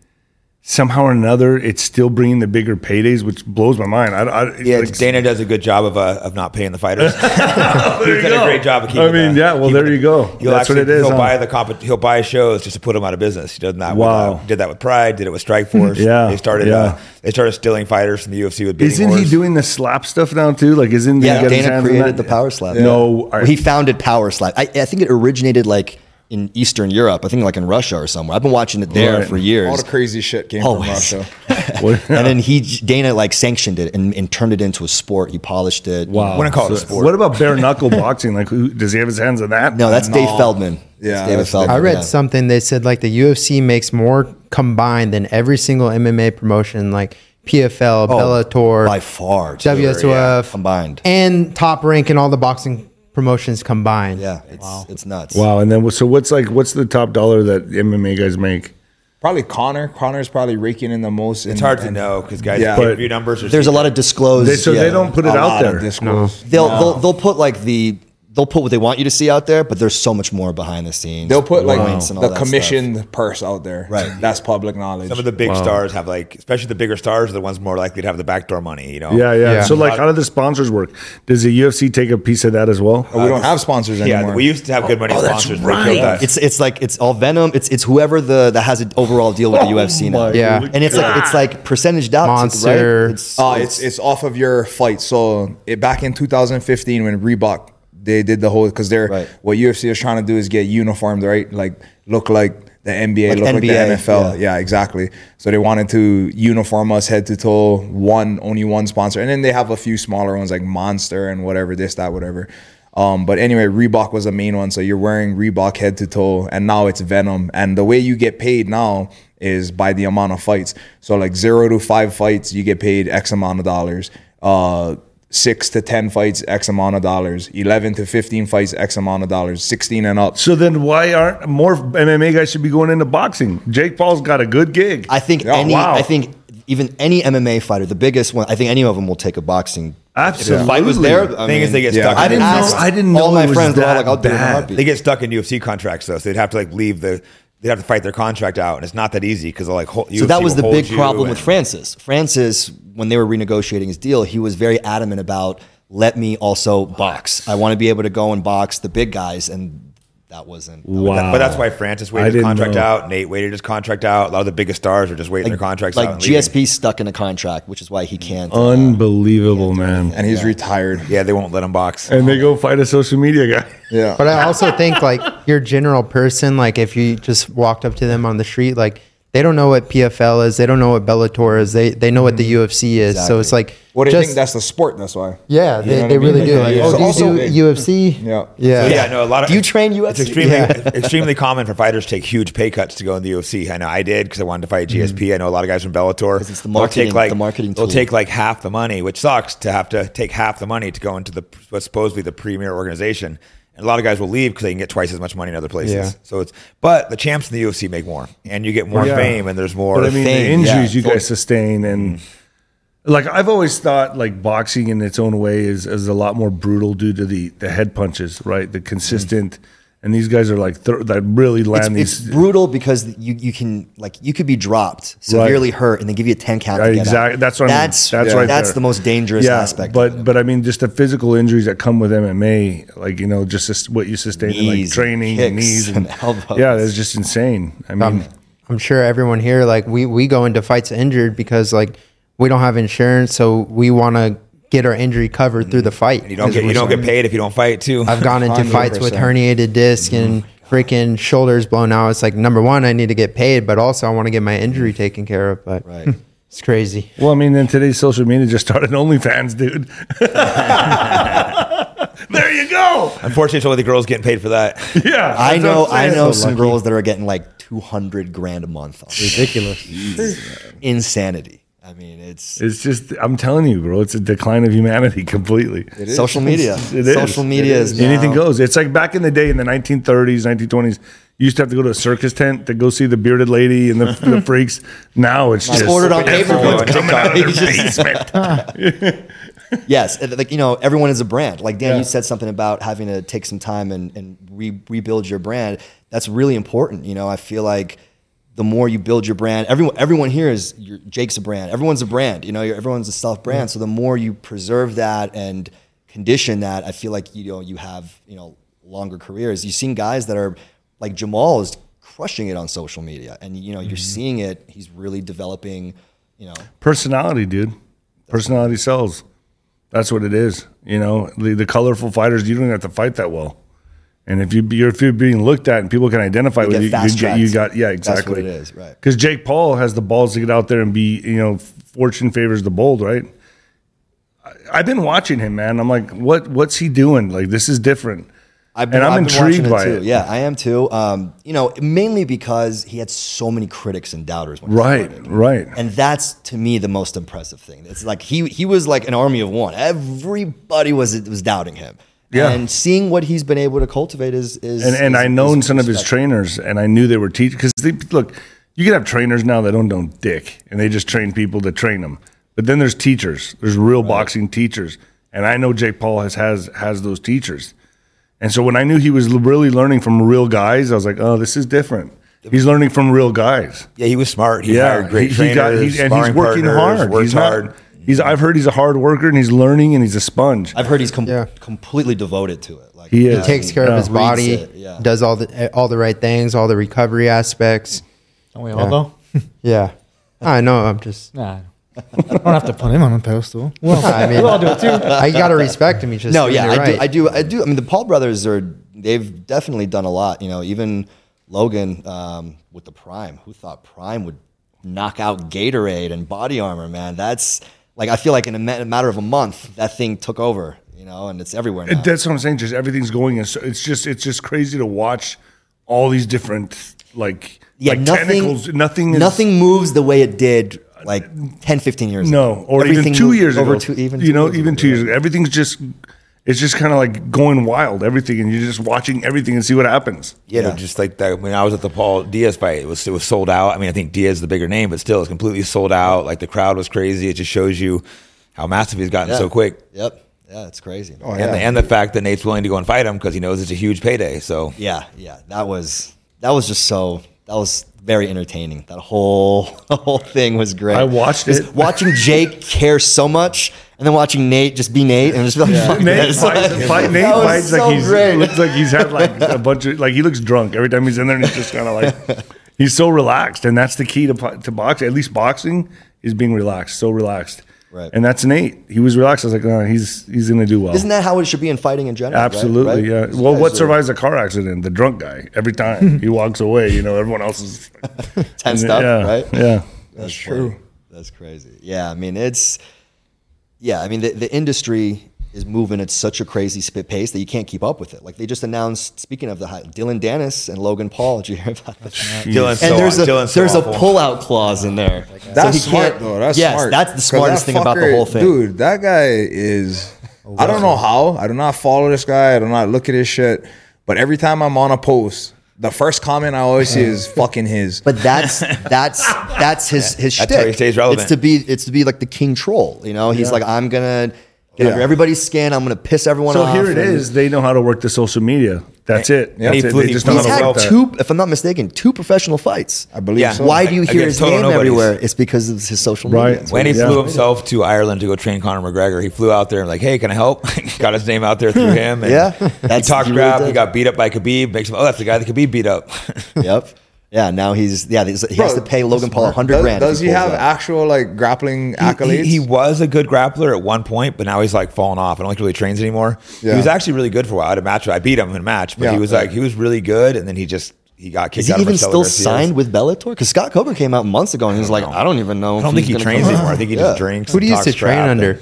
Somehow or another, it's still bringing the bigger paydays, which blows my mind. I, I, Yeah, like, Dana does a good job of uh, of not paying the fighters. There (laughs) He's done go. a great job of keeping. I mean, the- yeah. Well, keeping there the- you go. He'll That's actually, what it is. He'll huh? buy the comp- He'll buy shows just to put them out of business. He does that. Wow. With, uh, did that with Pride. Did it with Strikeforce. Yeah, They started. yeah. Uh, they started stealing fighters from the UFC with. bidding Isn't he doing the slap stuff now too? Like, isn't Yeah, he got his Dana hands on created that? the power slap. No, Well, he founded Power Slap. I, I think it originated like in Eastern Europe. I think like in Russia or somewhere. I've been watching it there Right. for years. All the crazy shit came Always. from Russia. (laughs) (laughs) And then he Dana like sanctioned it and, and turned it into a sport. He polished it. wow. Wouldn't call it a sport. What about bare knuckle (laughs) boxing? Like, who, does he have his hands on that? No, that's Dave Feldman. Yeah, That's David Feldman. I read yeah. something. They said like the UFC makes more combined than every single MMA promotion, like PFL, Oh, Bellator, by far. too, WSOF yeah, combined. and Top Rank, and all the boxing promotions combined. Yeah, it's it's nuts. Wow. And then, so what's like, what's the top dollar that MMA guys make? Probably Conor. Conor's probably raking in the most. It's hard to know because guys' Yeah. pay per view numbers are. There's a lot of disclosed. They, so yeah. they don't put it out there. of disclose. They'll, they'll they'll put like the they'll put what they want you to see out there, but there's so much more behind the scenes. They'll put like points and all the that stuff. commissioned purse out there. Right. That's public knowledge. Some of the big stars have like, especially the bigger stars, are the ones more likely to have the backdoor money. You know. Yeah, yeah, Yeah. So like, how do the sponsors work? Does the UFC take a piece of that as well? we don't have sponsors Yeah, anymore. we used to have good money Oh, that's sponsors. right. They that. It's it's like it's all Venum. It's it's whoever the that has an overall deal with the UFC now. my Yeah. and it's like it's like percentage out, Monster. Right? It's, Uh, it's it's off of your fight. So it, back in 2015 when Reebok they did the whole because they're Right. what UFC is trying to do is get uniformed, right? Like look like the NBA, Like look like the NFL. yeah. Yeah. exactly. So they wanted to uniform us head to toe, one only one sponsor, and then they have a few smaller ones like Monster and whatever this that whatever. Um, but anyway, Reebok was the main one. So you're wearing Reebok head to toe, and now it's Venum. And the way you get paid now is by the amount of fights. So like zero to five fights, you get paid X amount of dollars. Uh, six to ten fights, X amount of dollars. Eleven to fifteen fights, X amount of dollars. Sixteen and up. So then, why aren't more MMA guys should be going into boxing? Jake Paul's got a good gig. I think Yeah, any. wow. I think even any MMA fighter, the biggest one. I think any of them will take a boxing. Absolutely. If the fight was there, I thing is, they get yeah. stuck. I didn't know- I didn't know all my friends. They're that like, I'll do it in a bad. heartbeat. They get stuck in UFC contracts though, so they'd have to like leave the. They'd have to fight their contract out, and it's not that easy because like. Hold, So that was the big problem with with Francis. Francis, when they were renegotiating his deal, he was very adamant about let me also box. I want to be able to go and box the big guys, and that wasn't. that Wow. wasn't- But that's why Francis waited his contract know. out. Nate waited his contract out. A lot of the biggest stars are just waiting their contracts like out. and leaving. GSP stuck in a contract, which is why he can't. uh, Unbelievable, man. And he's retired. Yeah, they won't let him box. And they go fight a social media guy. Yeah. But I also think like your general person, like if you just walked up to them on the street, like they don't know what PFL is, they don't know what Bellator is, they they know what the UFC is. So it's like what do you think that's the sport. That's why. yeah, You they, know they really do. Like, oh, do you also- do UFC? Yeah. yeah, yeah, no, a lot of. Do you train UFC? It's extremely, Yeah. extremely common for fighters to take huge pay cuts to go in the UFC. I know I did because I wanted to fight Mm-hmm. GSP. I know a lot of guys from Bellator. Because it's the They'll marketing- take like the marketing They'll take like half the money, which sucks to have to take half the money to go into the what's supposedly the premier organization. And a lot of guys will leave because they can get twice as much money in other places. Yeah. So it's but the champs in the UFC make more, and you get more Yeah. fame, and there's more. But I mean, the injuries yeah. you guys sustain, and mm-hmm. like I've always thought, like boxing in its own way is, is a lot more brutal due to the the head punches, right? The consistent, and these guys are like th- that really It's, land it's these. brutal because you, you can like you could be dropped severely hurt and they give you a ten count. To get exactly. Out. That's what I mean. that's That's that's, right there. the most dangerous aspect. But of it. but I mean, just the physical injuries that come with MMA, like you know, just what you sustain in like Knees and training, and kicks knees, and, and (laughs) elbows. Yeah, that's just insane. I mean, I'm, I'm sure everyone here, like we, we go into fights injured because like we don't have insurance, so we want to get our injury covered through the mm-hmm. fight. And you don't 'Cause get you we're don't get paid if you don't fight too. I've gone into fights with herniated disc and mm-hmm. freaking shoulders blown out. It's like number one, I need to get paid, but also I want to get my injury taken care of. But Right. (laughs) it's crazy. well, I mean, in today's social media, just started OnlyFans, dude. (laughs) there you go. Unfortunately, it's only the girls getting paid for that. (laughs) Yeah, I know I'm I saying. know So some lucky. girls that are getting like two hundred grand a month. On it. Ridiculous. Insanity. I mean, it's It's just, I'm telling you, bro, it's a decline of humanity (laughs) completely. social media. It is. Social media is, Anything now- goes. It's like back in the day in the 1930s, 1920s. You used to have to go to a circus tent to go see the bearded lady and the, the (laughs) freaks. Now it's just ordered on everyone's pay-per-view. coming out of their (laughs) basement. Yes, like you know, everyone is a brand. Like Dan, Yeah. you said something about having to take some time and, and re- rebuild your brand. That's really important. You know, I feel like the more you build your brand, everyone everyone here is your, Jake's a brand. Everyone's a brand. You know, you're, everyone's a self brand. Mm-hmm. So the more you preserve that and condition that, I feel like you know you have you know longer careers. You've seen guys that are like Jamahal is crushing it on social media, and you know you're mm-hmm. seeing it. He's really developing. You know, Personality, dude. Personality sells. That's what it is. You know, the, the colorful fighters, you don't have to fight that well. And if you you're, if you're being looked at and people can identify with get you, you, get, you got yeah That's what exactly it is, right. Because Jake Paul has the balls to get out there and be you know fortune favors the bold, right? I, I've been watching him, man. I'm like, what what's he doing? Like this is different. I've and I'm I've intrigued watching by too. it. Yeah, I am too. Um, you know, mainly because he had so many critics and doubters. Right, right. And that's to me the most impressive thing. It's like he he was like an army of one. Everybody was was doubting him. Yeah. And seeing what he's been able to cultivate is is and and is- I known some of his trainers, and I knew they were teachers. Because they look, you can have trainers now that don't know dick, and they just train people to train them. But then there's teachers. There's real boxing teachers, and I know Jake Paul has has has those teachers. And so when I knew he was really learning from real guys, I was like, oh, this is different. He's learning from real guys. Yeah, he was smart. He yeah, hired great he, trainers, he got, he, and he's working partners, hard. Worked He's not. hard. He's. I've heard he's a hard worker and he's learning and he's a sponge. I've heard he's com- Yeah. completely devoted to it. Like He He takes care Yeah. of his body, it, yeah. does all the all the right things, all the recovery aspects. Don't we all though? (laughs) Yeah, I know. I'm just. Nah. I don't have to put him on a pedestal. (laughs) Well, I mean, we all do it too. I gotta respect him. He's just no, yeah, it I do. I do, I do. I mean, the Paul brothers are they've definitely done a lot. You know, even Logan um, with the Prime. Who thought Prime would knock out Gatorade and Body Armor? Man, that's like I feel like in a, ma- a matter of a month that thing took over. You know, and it's everywhere now. That's what I'm saying. Just everything's going, and so it's just it's just crazy to watch all these different like yeah, like nothing, tentacles. Nothing. Is, nothing moves the way it did like 10, 15 years No, ago. No, or Everything even two years over ago. Two, even you two know, years even ago, two years ago. Everything's just it's just kind of like going wild. Everything, and you're just watching everything and see what happens. Yeah, no, just like that. When I was at the Paul Diaz fight, it was it was sold out. I mean, I think Diaz is the bigger name, but still, it's completely sold out. Like the crowd was crazy. It just shows you how massive he's gotten Yeah. so quick. Yep. Yeah, it's crazy. Oh, and, yeah. the, and the fact that Nate's willing to go and fight him because he knows it's a huge payday. So Yeah, yeah. That was that was just so that was very entertaining. That whole (laughs) whole thing was great. I watched Just it. Watching Jake care so much, and then watching Nate just be Nate and just be like, fuck Nate this. fights, (laughs) fight, Nate fights so like he's great. looks like he's had like (laughs) a bunch of like he looks drunk every time he's in there and he's just kind of like (laughs) he's so relaxed and that's the key to to boxing at least boxing is being relaxed so relaxed Right. and that's Nate he was relaxed I was like oh, he's he's gonna do well Isn't that how it should be in fighting in general? absolutely Right? yeah well These what guys are survives a car accident the drunk guy every time he walks away you know everyone else is Tensed up, yeah right? yeah That's true. That's crazy. Yeah, I mean it's yeah, I mean the, the industry is moving at such a crazy spit pace that you can't keep up with it. Like they just announced, speaking of the high, Dillon Danis and Logan Paul. Did you hear about that? Dillon's and so, there's a Dillon's so a pullout clause in there. That's So smart though. That's yes, smart. that's the 'Cause smartest that thing about the whole thing. Dude, that guy is. I don't know how. I do not follow this guy. I do not look at his shit. But every time I'm on a post, the first comment I always see is fucking his. But that's that's that's his (laughs) his That's how he stays relevant. It's to be it's to be like the king troll. You know, he's like I'm gonna get Yeah. under everybody's skin. I'm gonna piss everyone so off. So here it is. they know how to work the social media that's it Yeah. that's He it they just know He's how to had work that two, if I'm not mistaken, two professional fights. I believe Yeah. so. Why do you hear Against his name total nobodies. everywhere? It's because of his social media. Right. When he Yeah. flew himself to Ireland to go train Conor McGregor, he flew out there and like, hey, can I help? (laughs) Got his name out there through (laughs) him. And Yeah. he That's- he really crap. did. he got beat up by Khabib. Makes him, oh, that's the guy that Khabib beat up. (laughs) Yep. Yeah. Now he's yeah. He's, he has to pay Logan Paul a hundred does, grand. Does he pulls have that. actual like grappling accolades? He, he was a good grappler at one point, but now he's like fallen off. I don't think he really trains anymore. Yeah. He was actually really good for a while. I had a match. I beat him in a match, but Yeah. he was like he was really good, and then he just he got kicked out. Is he out even Marcelo still Garcia's. signed with Bellator? Because Scott Coker came out months ago and he was like, know. I don't even know. I don't if think he he's gonna trains anymore. I think he Yeah. just drinks. Who do and you used to train under? and-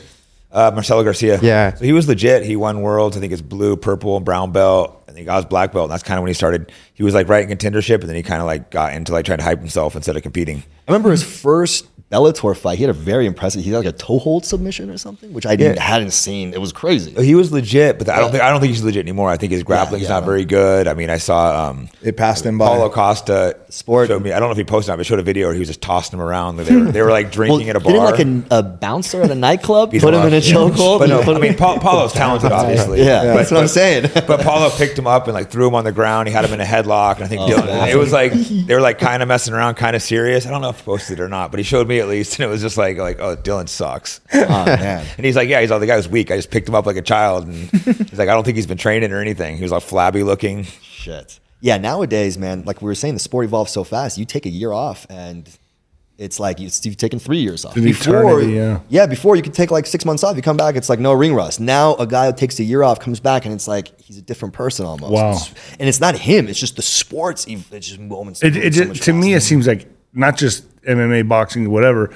Uh, Marcelo Garcia. Yeah. So he was legit. He won worlds. I think it's blue, purple, and brown belt. And he got his black belt. And that's kind of when he started. He was like right in contendership, and then he kind of like got into like trying to hype himself instead of competing. I remember his first Bellator fight. He had a very impressive. He had like a toe hold submission or something, which I didn't, Yeah. hadn't seen. It was crazy. He was legit, but I don't think I don't think he's legit anymore. I think his grappling's yeah, not very good. I mean, I saw um, It passed him by. Paulo Costa Sport. showed me. I don't know if he posted it, but showed a video where he was just tossing him around. They were, they were like (laughs) drinking at a bar. Didn't like a, a bouncer at a nightclub (laughs) put him in a up. chokehold? But no, I mean, Paul, Paulo's talented, (laughs) obviously. Yeah, that's what I'm saying. But Paulo picked him up and like threw him on the ground. He had him in a headlock, and I think Dillon. It was like they were like kind of messing around, kind of serious. I don't know if he posted it or not, but he showed me at least, and it was just like like oh, Dillon sucks. (laughs) oh man. And he's like, yeah, he's all the guy was weak. I just picked him up like a child, and (laughs) he's like, I don't think he's been training or anything. He was all flabby looking. Shit. Yeah, nowadays, man, like we were saying, the sport evolves so fast. You take a year off and it's like you, you've taken three years off. An Before, eternity, yeah. before you could take like six months off. You come back, it's like no ring rust. Now a guy who takes a year off comes back and it's like he's a different person almost. Wow. It's- and it's not him. It's just the sports. It's just moments. It, it so just, much to me, it seems like not just MMA, boxing, whatever,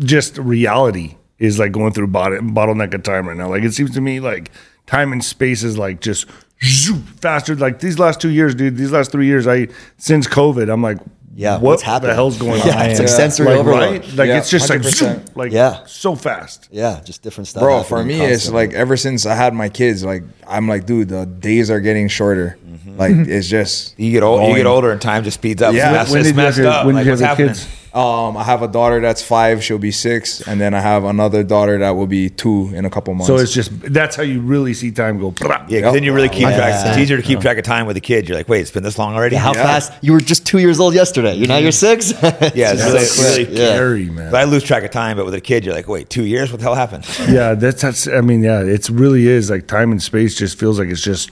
just reality is like going through bot- bottleneck of time right now. Like it seems to me like time and space is like just zoom, faster. Like these last two years, dude, these last three years, I since COVID, I'm like, Yeah, what what's the hell's going (laughs) Yeah, on? it's like Yeah. sensory Like, overload. right? Like Yeah, it's just like 100%. zoom, like Yeah. so fast. Yeah, just different stuff. Bro, for happening me, it's like ever since I had my kids, like I'm like, dude, the days are getting shorter. Mm-hmm. Like mm-hmm. it's just You get old, you get older, and time just speeds up. Yeah. it's when it's did you have your- up. when like, did you what's have happening? kids? Um, I have a daughter that's five. She'll be six, and then I have another daughter that will be two in a couple months. So it's just that's how you really see time go. Yeah, 'cause Yep. then you really keep Yeah. track. It's easier to keep track of time with a kid. You're like, wait, it's been this long already. How Yeah. fast? You were just two years old yesterday. You're now you're mm-hmm. six. Yeah, it's (laughs) really, really Yeah. Scary, man. But I lose track of time. But with a kid, you're like, wait, two years? What the hell happened? Yeah, that's that's. I mean, yeah, it's really is like time and space just feels like it's just,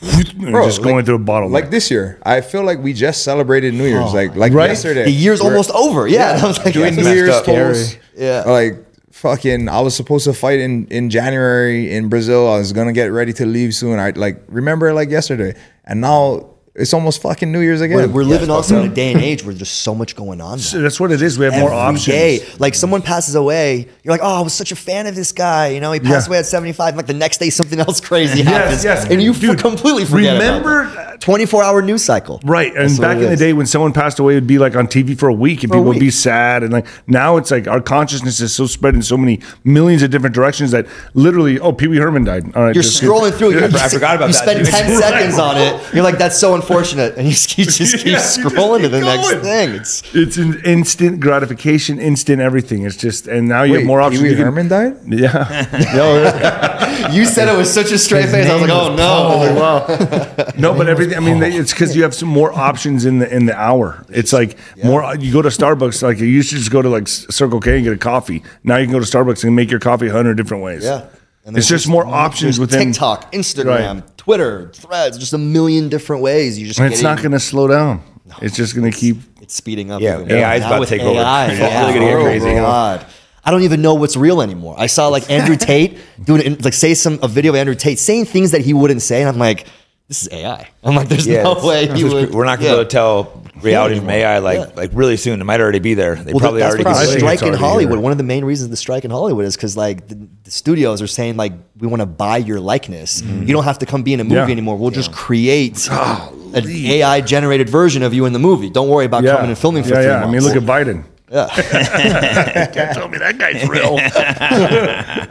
Bro, just going like- through a bottle. like this year. I feel like we just celebrated New Year's, oh like like Right? yesterday. The year's almost over. Yeah, and (laughs) I was like, doing New Year's messed up. toast. Yeah. like fucking. I was supposed to fight in in January in Brazil. I was gonna get ready to leave soon. I like remember like yesterday, and now it's almost fucking New Year's again. We're, we're living also in a day and age where there's so much going on. now. that's what it is. We have more Every options. day. Like someone passes away, you're like, oh, I was such a fan of this guy. You know, he passed Yeah. away at 75. Like the next day, something (laughs) else crazy Yes, happens, yes. and you f- Dude, completely forget. remember- about that. 24 hour news cycle. Right. And That's what back it in the is. day when someone passed away, it would be like on TV for a week and For a people would be week. sad. And like now it's like our consciousness is so spread in so many millions of different directions that literally, oh, Pee Wee Herman died. All right. You're just- scrolling through. (laughs) You, I forgot about you that, spend dude. 10 (laughs) seconds on it. You're like, that's so unfortunate. And you, you just keep (laughs) Yeah, you just scrolling to the keep next thing. It's It's an instant gratification, instant everything. It's just, and now you Wait, have more options. Pee Wee You Herman died. Yeah. (laughs) You said it was such a straight face. I was like, oh no. No, but everything. I mean, it's because you have some more options in the in the hour. It's like more. You go to Starbucks. Like you used to just go to like Circle K and get a coffee. Now you can go to Starbucks and make your coffee a hundred different ways. Yeah. And it's there's just more options There's within TikTok, Instagram, Right. Twitter, Threads, just a million different ways. You just And it's not going to slow down. it's just going to keep. It's speeding up. Yeah, even AI is about to with take over. AI, It's yeah. really gonna get Oh, crazy, huh? God. I don't even know what's real anymore. I saw like Andrew (laughs) Tate doing like say some a video of Andrew Tate saying things that he wouldn't say, and I'm like, this is AI. (laughs) I'm like, there's Yeah, no way it's he would. We're not going to yeah. be able to tell reality from. AI like Yeah. like really soon. It might already be there. They Well, probably that's already. what I the think strike in Hollywood. here. One of the main reasons the strike in Hollywood is because like the, the studios are saying like we want to buy your likeness. Mm-hmm. You don't have to come be in a movie Yeah. anymore. We'll just create an AI generated version of you in the movie. Don't worry about Yeah, coming and filming for yeah, three yeah. months. I mean, look at Biden. Yeah. (laughs) Can't tell me that guy's real.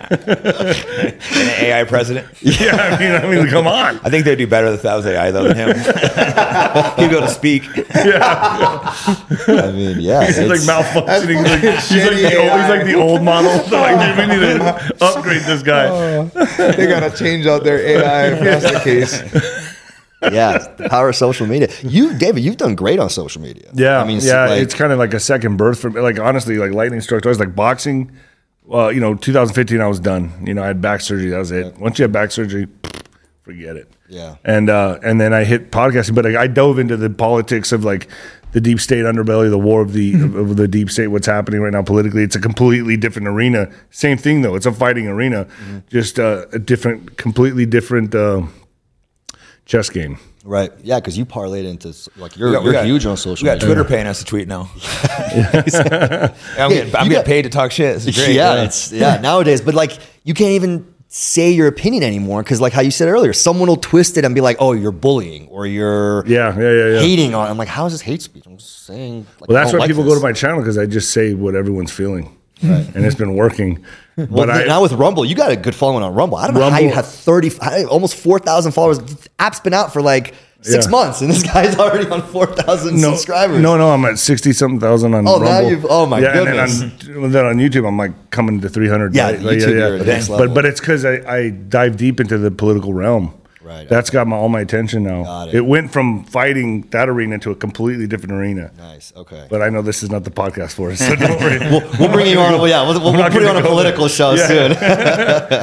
An AI president. (laughs) yeah, I mean, I mean, come on. I think they'd do better if that was AI though than him. (laughs) He'd be able to speak. Yeah. I mean, yeah. He's like it's- malfunctioning. Like, he's, like the old, he's like the old model. They're like, we need to upgrade this guy. Oh. they gotta change out their AI if that's the case. Yeah, the power of social media. You, David, you've done great on social media. Yeah, I mean, yeah, like, it's kind of like a second birth for me. Like honestly, like lightning struck twice. Like boxing, well, you know, 2015, I was done. You know, I had back surgery. That was it. Once you have back surgery, (sniffs) forget it. Yeah. And uh, and then I hit podcasting, but I, I dove into the politics of like the deep state underbelly, the war of the (laughs) of the deep state, what's happening right now politically. It's a completely different arena. Same thing though. It's a fighting arena, just uh, a different, completely different uh, chess game. right. Yeah, because you parlayed into like you're, We got- you're got- huge on social We got media. Twitter paying us to tweet now. (laughs) I'm getting, I'm you getting paid to talk shit. This is great. yeah, it's yeah nowadays. But like, you can't even say your opinion anymore because, like how you said earlier, someone will twist it and be like, "Oh, you're bullying" or "You're Yeah, yeah, yeah, yeah. hating on." I'm like, "How is this hate speech?" I'm just saying. Like, Well, that's why like people this. go to my channel because I just say what everyone's feeling, and it's been working. (laughs) Well, but I, now with Rumble, you got a good following on Rumble. I don't know how you have thirty, almost four thousand followers. The app's been out for like six Yeah. months, and this guy's (laughs) already on four thousand no, subscribers. No, no, I'm at sixty something thousand on. Oh, now Rumble. you've- oh my yeah, goodness. And then on, then on YouTube, I'm like coming to three hundred. Yeah, YouTube, you're at the next level. But but it's because I, I dive deep into the political realm. Right, That's got my all my attention now. Got it. it went from fighting that arena to a completely different arena. Nice. Okay. But I know this is not the podcast for us, so don't (laughs) worry. we'll bring you on. Well, yeah, we'll, we'll, not put you on a political there. show Yeah. soon. (laughs)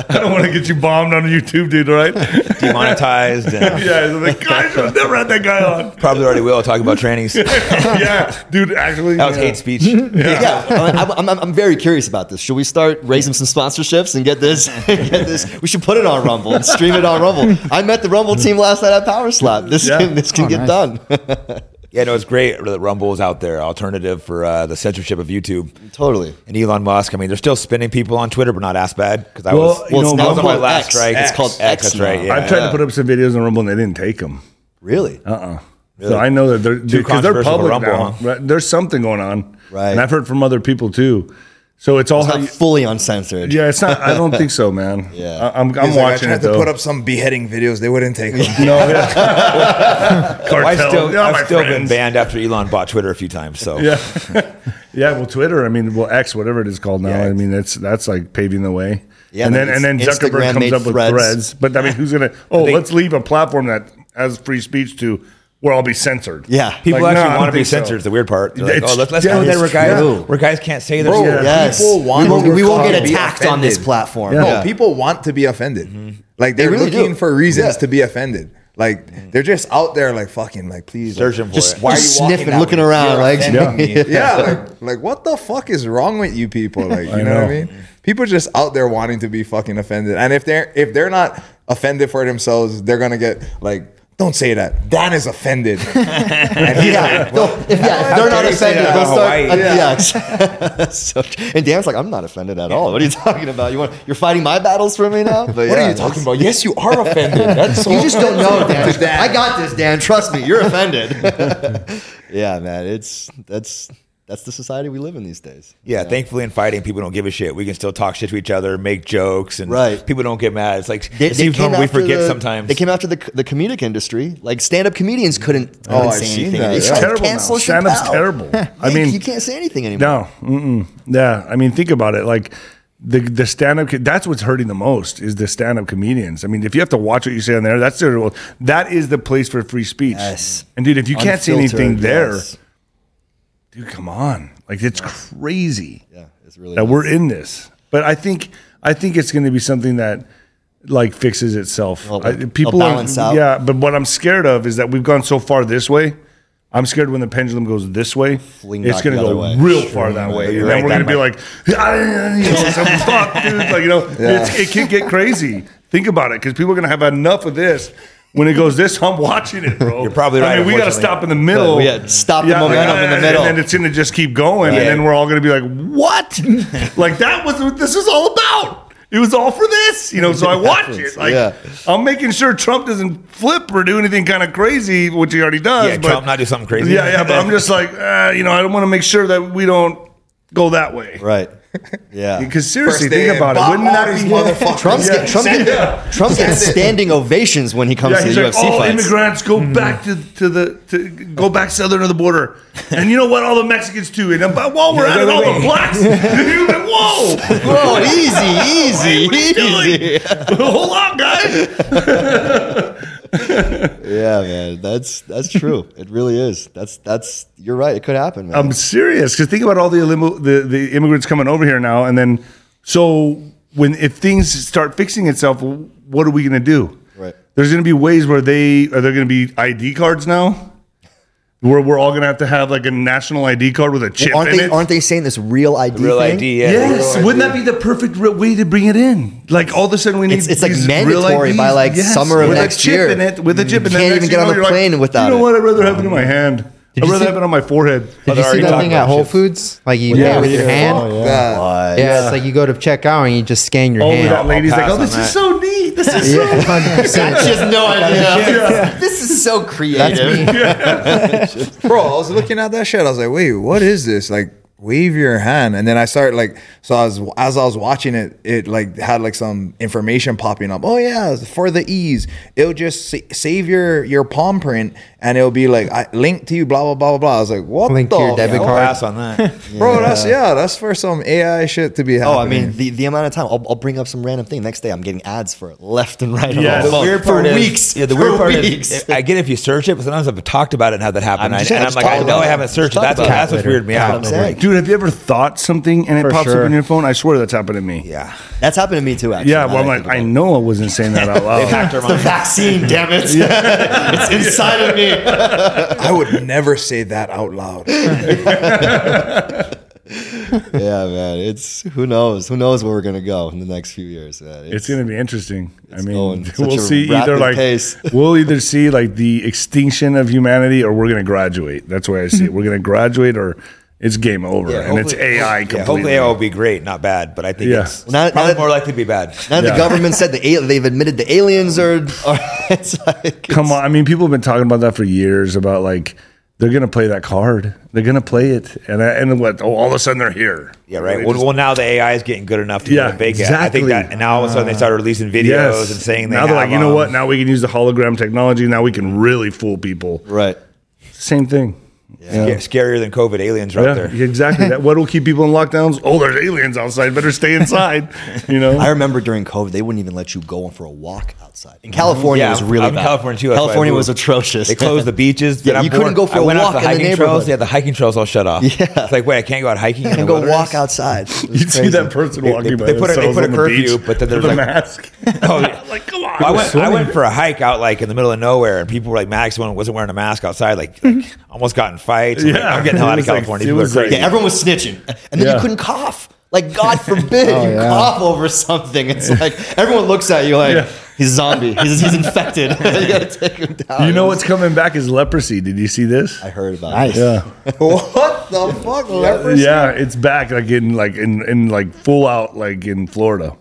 I don't want to get you bombed on YouTube, dude. All right? (laughs) Demonetized. And yeah, so like, guys, I've never had that guy on. probably already will talk about trannies. yeah, dude. Actually, That was yeah. hate speech. yeah, uh, I'm, I'm, I'm very curious about this. Should we start raising some sponsorships and get this? get this? We should put it on Rumble and stream it on Rumble. I met the Rumble team last night at Power Slap. This Yeah. can this can Oh, get nice. done. (laughs) Yeah, no, it's great that Rumble is out there, alternative for uh, the censorship of YouTube. totally. And Elon Musk, I mean, they're still spinning people on Twitter, but not as bad because I Well, was. you Well, it's know, now I was on my last X. strike. It's called X That's right. Yeah. I've tried Yeah. to put up some videos on Rumble and they didn't take them. Really? Uh-uh. So I know that they're because they're public Rumble, now. huh? Right? There's something going on, Right. And I've heard from other people too So it's all It's not you, fully uncensored. yeah. It's not. I don't think so, man. (laughs) Yeah. I, am I'm like, watching I it tried to though. put up some beheading videos. They wouldn't take (laughs) them. no, yeah. (laughs) Well, I've still, They're my I've still been banned after Elon bought Twitter a few times. So Yeah, yeah. Well, Twitter. I mean, well, X, whatever it is called now. Yeah. I mean, that's that's like paving the way. Yeah, and then then and then Zuckerberg Instagram comes made up with Threads. threads. But I mean, who's gonna? Oh, think- let's leave a platform that has free speech to where I'll be censored. Yeah. people Like, actually don't want to be think so. censored. Is the weird part. Like, oh, let's, let's yeah, go there it's where guys true. where guys can't say their Bro, shit. Yes. people want we won't, we won't get attacked on this platform. Yeah. No, people want to be offended. Mm-hmm. Like they're really looking do. for reasons Yeah. to be offended. Like mm-hmm. they're just out there, like fucking, like please, like, Searching for Just, it. Why are you sniffing, looking way? around, like offending (laughs) yeah, like, like what the fuck is wrong with you people? (laughs) Like, you I know, what I mean? People are just out there wanting to be fucking offended, and if they're if they're not offended for themselves, they're gonna get like. Don't say that. Dan is offended. (laughs) and he's yeah, like, they'll- if, yeah, if they're not dare you say offended, they'll start. Uh, yeah, That's (laughs) so and Dan's like, I'm not offended at all. What are you talking about? You want you're fighting my battles for me now? But what yeah, are you talking about? Yes, you are offended. (laughs) That's so You just don't know, Dan. Dan. I got this, Dan. Trust me, you're offended. yeah, man, it's that's that's the society we live in these days. Yeah, thankfully in fighting, people don't give a shit. We can still talk shit to each other, make jokes, and Right. people don't get mad. It's like They, it seems normal. We forget the- sometimes. They came after the the comedic industry. Like stand up comedians couldn't, oh, couldn't I've say seen anything. that, They yeah. tried to Terrible now. cancel Stand-up's terrible. (laughs) I mean- you can't say anything anymore. No, mm-mm. yeah. I mean, think about it. Like the the stand up. That's what's hurting the most is the stand up comedians. I mean, if you have to watch what you say on there, that's their, that is the place for free speech. Yes. And dude, if you can't say anything there, yes. Dude, come on. Like it's crazy Yeah, it's really that we're in this. But I think I think it's going to be something that like fixes itself. Well, I- people are-. Yeah, but what I'm scared of is that we've gone so far this way. I'm scared when the pendulum goes this way, Fling it's going to go way. real far that way, and You're then we're going to be like, (laughs) "Ah," you know, some (laughs) fuck, dude. Like you know, it's, it can get crazy. Think about it, because people are going to have enough of this. When it goes this, (laughs) I'm watching it, bro. You're probably right. I mean, we got to stop in the middle. Yeah, stop the momentum in the middle. and then it's going to just keep going, and then we're all going to be like, "What? (laughs) like that was what this was all about." It was all for this, you know. So I (laughs) watch it. Like Yeah. I'm making sure Trump doesn't flip or do anything kind of crazy, which he already does. Yeah, but- Trump not do something crazy. Yeah, yeah. But I'm just like, uh, you know, I don't want to make sure that we don't go that way. right. Yeah. Because seriously, day, think about it. Wouldn't that be motherfuckers. Trump's, Yeah, get, Trump, get, it. Trump gets standing ovations when he comes Yeah, to the like, UFC all oh, fights. immigrants go back to, to the to go back southern of the border, and you know what? All the Mexicans too. And uh, but while we're at it, all the blacks. (laughs) You're like, Whoa, Whoa, easy, easy, what are you easy. (laughs) Hold on, guys. (laughs) (laughs) Yeah, man, that's that's true. It really is. That's that's you're right. It could happen, man. I'm serious because think about all the, the the immigrants coming over here now, and then so when if things start fixing itself, what are we going to do? Right. There's going to be ways where they are there going to be ID cards now, where we're all going to have to have like a national ID card with a chip aren't in they it. aren't they saying this real ID Real thing? ID. Yeah. Yes, wouldn't that be the perfect re- way to bring it in? Like all of a sudden we need It's- it's like these real mandatory IDs. by, like, summer of with next a chip year. in it with a chip. You and then can't even get on you a know, plane like, without You know it. what? I'd rather have it in my hand. I'd you rather see- have it on my forehead. Did you see that thing at Whole shit. Foods? Like you Yeah, pay with your hand. Oh, yeah. That- What? Yeah, it's like you go to check out and you just scan your Oh, hand. that lady's like, oh, on this that. is so neat. This is so. (laughs) She has no idea. (laughs) This is so creative. (laughs) Bro, I was looking at that shit. I was like, wait, what is this? Like, wave your hand. And then I started like, so I was, as I was watching it, it like had like some information popping up. Oh yeah, for the ease, it'll just sa- save your, your palm print and it'll be like, I link to you, blah, blah, blah, blah, blah. I was like, what Link the to your debit hell? card. Pass on that. (laughs) Bro, that's, yeah, that's for some AI shit to be happening. Oh, I mean, the, the amount of time I'll, I'll bring up some random thing. Next day, I'm getting ads for it left and right. yeah Yes. The phone weird for part is, weeks. Yeah, the weird part weeks. is, I get it if you search it, but sometimes I've talked about it and had that happen. I'm just- and I'm just like, oh, I know I haven't searched it. That's, that's about what's it. weirded me out. What I'm saying. Dude, have you ever thought something and it For pops sure. up in your phone? I swear that's happened to me. Yeah. That's happened to me too, actually. Yeah, now well, I'm that I like, think I about know I wasn't saying that out (laughs) loud. Hacked It's (laughs) the vaccine, damn it. (laughs) it's inside of me. I would never say that out loud. yeah, man. It's who knows? Who knows where we're gonna go in the next few years, man. It's going to be interesting. I going mean, such we'll a see either rapid like pace. we'll either see like the extinction of humanity or we're going to graduate. That's why I see it. We're going to graduate or it's game over Yeah, and it's hopefully- AI Yeah, hopefully AI will be great, not bad, but I think Yeah. it's Now- now probably that- more likely to be bad. now Yeah. the government said the they've admitted the aliens are. (laughs) are it's like Come on, I mean, people have been talking about that for years about like they're gonna play that card. They're gonna play it, and and what? Oh, all of a sudden they're here. Yeah, right. Well, just- well, now the AI is getting good enough to Yeah, yeah, fake it. I think that, and now all of a sudden they started releasing videos and saying they now they're like, you know um, what? Now we can use the hologram technology. Now we can really fool people. Right. Same thing. Sca- scarier than COVID aliens right Yeah, there. exactly. that, what will keep people in lockdowns? Oh, there's aliens outside. Better stay inside. (laughs) You know. I remember during COVID, they wouldn't even let you go for a walk outside. In mm-hmm. California, Yeah, it was really I'm in bad. California too, that's why I California was atrocious. They closed the beaches. Yeah, Then I'm you couldn't born- go for I a went out walk the in the hiking trails. neighborhood. Yeah, the hiking trails all shut off. Yeah. it's like wait, I can't go out hiking in the and go wilderness? walk outside. (laughs) You'd see that person They- walking they- by they put a- they put a on the curfew, but then there's with a mask. (laughs) Oh, yeah. like, come on. I went, I went for a hike out like in the middle of nowhere, and people were like, Max one wasn't wearing a mask outside, like, like mm-hmm. almost got in fights. I'm like, I'm getting hell (laughs) out of was like- California. it People are was like- crazy. Yeah, everyone was snitching, and then Yeah. you couldn't cough. Like God forbid (laughs) Oh, you yeah. cough over something. It's like everyone looks at you like Yeah. he's a zombie. He's, he's infected. (laughs) you gotta take him down. You know what's coming back is leprosy. Did you see this? I heard about. Nice. Yeah. It. What the fuck? Leprosy? Yeah, it's back like in like in in like full out like in Florida.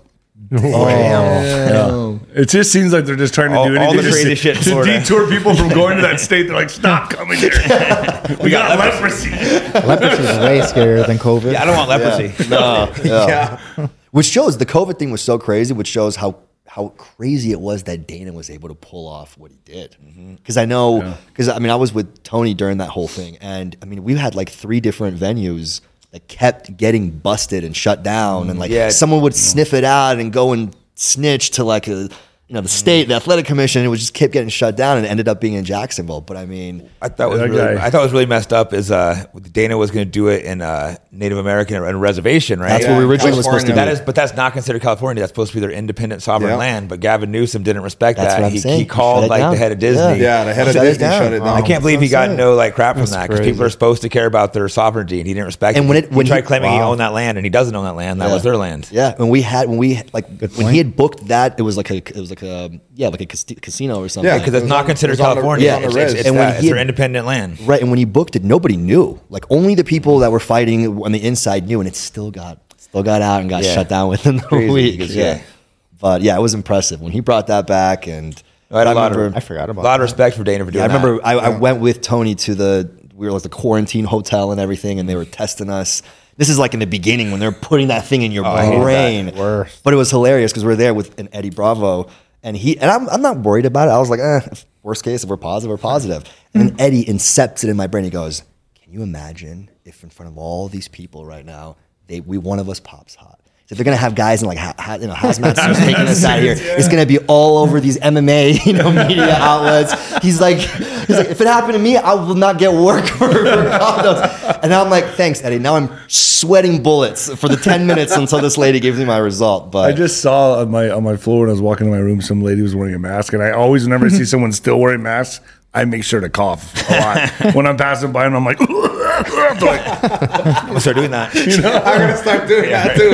Oh, yeah. It just seems like they're just trying to All- do all anything the to- crazy shit in to detour people from (laughs) going to that state. They're like, stop coming here. (laughs) we got leprosy. Leprosy is way scarier than COVID. Yeah, I don't want leprosy. (laughs) No. Yeah. Which shows the COVID thing was so crazy, which shows how how crazy it was that Dana was able to pull off what he did. Mm-hmm. Because I know, because I mean, I was with Tony during that whole thing, and I mean, we had like three different venues kept getting busted and shut down, and like Yeah. someone would sniff it out and go and snitch to like a. You know the state, the athletic commission, it was just kept getting shut down and ended up being in Jacksonville. But I mean, I thought was really, guy. I thought was really messed up is uh, Dana was going to do it in uh, Native American and reservation, right? That's what we originally was supposed to That do. is, but that's not considered California. That's supposed to be their independent sovereign Yeah. land. But Gavin Newsom didn't respect That's that. what I'm he, he He called shut like down. the head of Disney. Yeah, the head of Shut it Disney down. shut it down. I can't believe he got saying. no like crap from That's that because people are supposed to care about their sovereignty, and he didn't respect And it. when it- he when he- tried claiming he owned that land, and he doesn't own that land. That was their land. Yeah, when we had when we like when he had booked that, it was like a it was like a yeah like a cas- casino or something. Yeah, because it's not on- considered it was on the- California. it was It's- it's, it's And when he It's their independent land. right. And when he booked it, nobody knew. Like only the people that were fighting on the inside knew, and it still got still got out and got Yeah. shut down within the Crazy, week. because, yeah. yeah. but yeah, it was impressive when he brought that back. And I had a I lot of- remember- I forgot about A about lot of respect for Dana for doing Yeah, I that. remember I, I went with Tony to the we were like the quarantine hotel and everything, and they were testing us. This is like in the beginning when they're putting that thing in your oh, I hated that. brain. Worst. But it was hilarious because we are there with an Eddie Bravo, and he and I'm, I'm not worried about it. I was like, eh, worst case, if we're positive, we're positive. And then Eddie incepts it in my brain. He goes, "Can you imagine if in front of all these people right now, they we one of us pops hot?" If they're gonna have guys in like ha, ha, you know hazmat suits (laughs) taking us out of here, it's gonna be all over these MMA (laughs) you know media outlets. He's like, he's like, if it happened to me, I will not get work (laughs) for, for condoms. And I'm like, thanks, Eddie. Now I'm sweating bullets for the ten minutes until this lady gives me my result. But I just saw on my on my floor when I was walking to my room, some lady was wearing a mask, and I always, whenever I see someone still wearing masks, I make sure to cough a lot when I'm passing by, and I'm like, like, I'm gonna start doing that. I'm gonna start doing that too.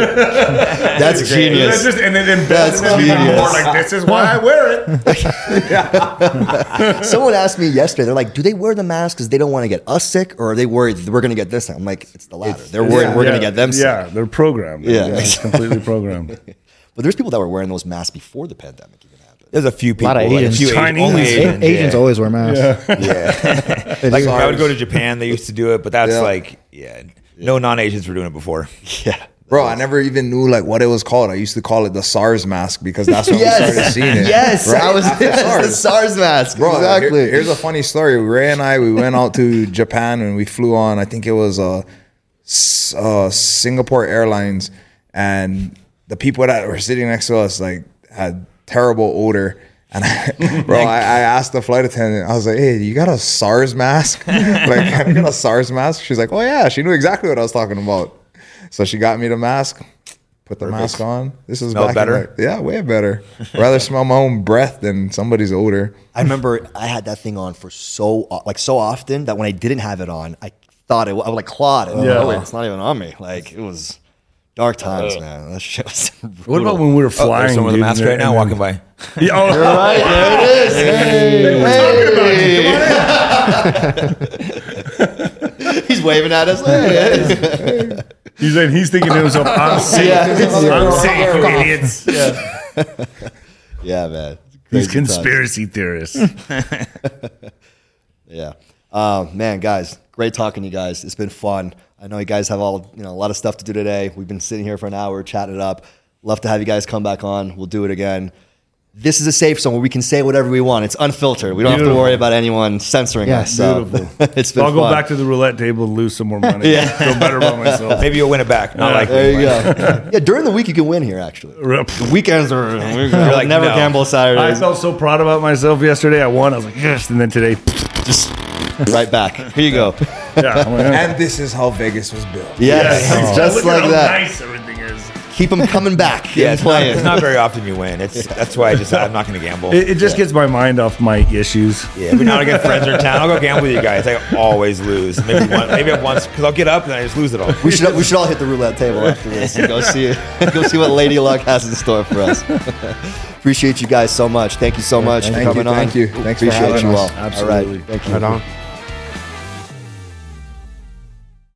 that's genius. then just and then embed That's in even genius. more like this is why I wear it. (laughs) Someone asked me yesterday. They're like, "Do they wear the mask because they don't want to get us sick, or are they worried that we're going to get this?" I'm like, "It's the latter. They're worried we're going to get them sick." Yeah, they're programmed. Yeah. it's completely programmed. (laughs) But there's people that were wearing those masks before the pandemic even happened. There's a few people. A lot of like, Asians. A few Chinese. Asians, only A- Asians, Asians yeah. always wear masks. Yeah. (laughs) They (laughs) like do. I would go to Japan. They used to do it, but that's Yeah. like yeah, no non-Asians were doing it before. (laughs) Yeah, Bro, I never even knew like what it was called. I used to call it the SARS mask because that's when we started seeing it. yes, right? I was After yes, the SARS mask. Bro, here- exactly. here's a funny story. Ray and I, we went out to Japan and we flew on. I think it was uh, uh, Singapore Airlines, and the people that were sitting next to us like had terrible odor. And I, (laughs) bro, I, I asked the flight attendant. I was like, "Hey, you got a SARS mask? (laughs) like, I got a SARS mask." She's like, "Oh yeah." She knew exactly what I was talking about. So she got me the mask. Put the mask on. This is Smelled back better? In yeah, way better. Rather smell my own breath than somebody's odor. I remember I had that thing on for so like so often that when I didn't have it on, I thought it. I would like clawed it. Yeah. Oh, it's not even on me. Like it was dark times, man. That shit was. (laughs) What about when we were Oh, flying? there's someone with a mask right now walking by. (laughs) Yeah, oh, right there it is. (laughs) He's waving at us. Hey. He's like, he's thinking to himself, "I'm safe. Yeah. I'm safe, idiots." Yeah. yeah, man. These Crazy times. conspiracy theorists. Yeah. Uh, man, guys, great talking to you guys. It's been fun. I know you guys have all you know a lot of stuff to do today. We've been sitting here for an hour chatting it up. Love to have you guys come back on. We'll do it again. This is a safe zone where we can say whatever we want. It's unfiltered. We don't have to worry about anyone censoring Yeah, us. So (laughs) it's been I'll go back to the roulette table and lose some more money. yeah. (laughs) Feel better about myself. Maybe you'll win it back. Not like There you go. (laughs) yeah, during the week you can win here. Actually, the weekends are. We're like, never no. gamble Saturday. I felt so proud about myself yesterday. I won. I was like, yes. And then today, Just (laughs) right back. Here you go. yeah. I'm And this is how Vegas was built. Yes, yes. Oh. just Look at like how that. nice everything is. Keep them coming back. Yeah, it's not, playing. it's not very often you win. It's that's why I just I'm not going to gamble. It, it just gets my mind off my issues. yeah, every now and again, friends are in town. I'll go gamble with you guys. I always lose. Maybe one, maybe once because I'll get up and I just lose it all. We should we should all hit the roulette table after this and go see (laughs) go see what Lady Luck has in store for us. (laughs) Appreciate you guys so much. Thank you so much for thank you, coming on. thank you. Thanks for having you us. all. Absolutely. All right. Thank you. Right on.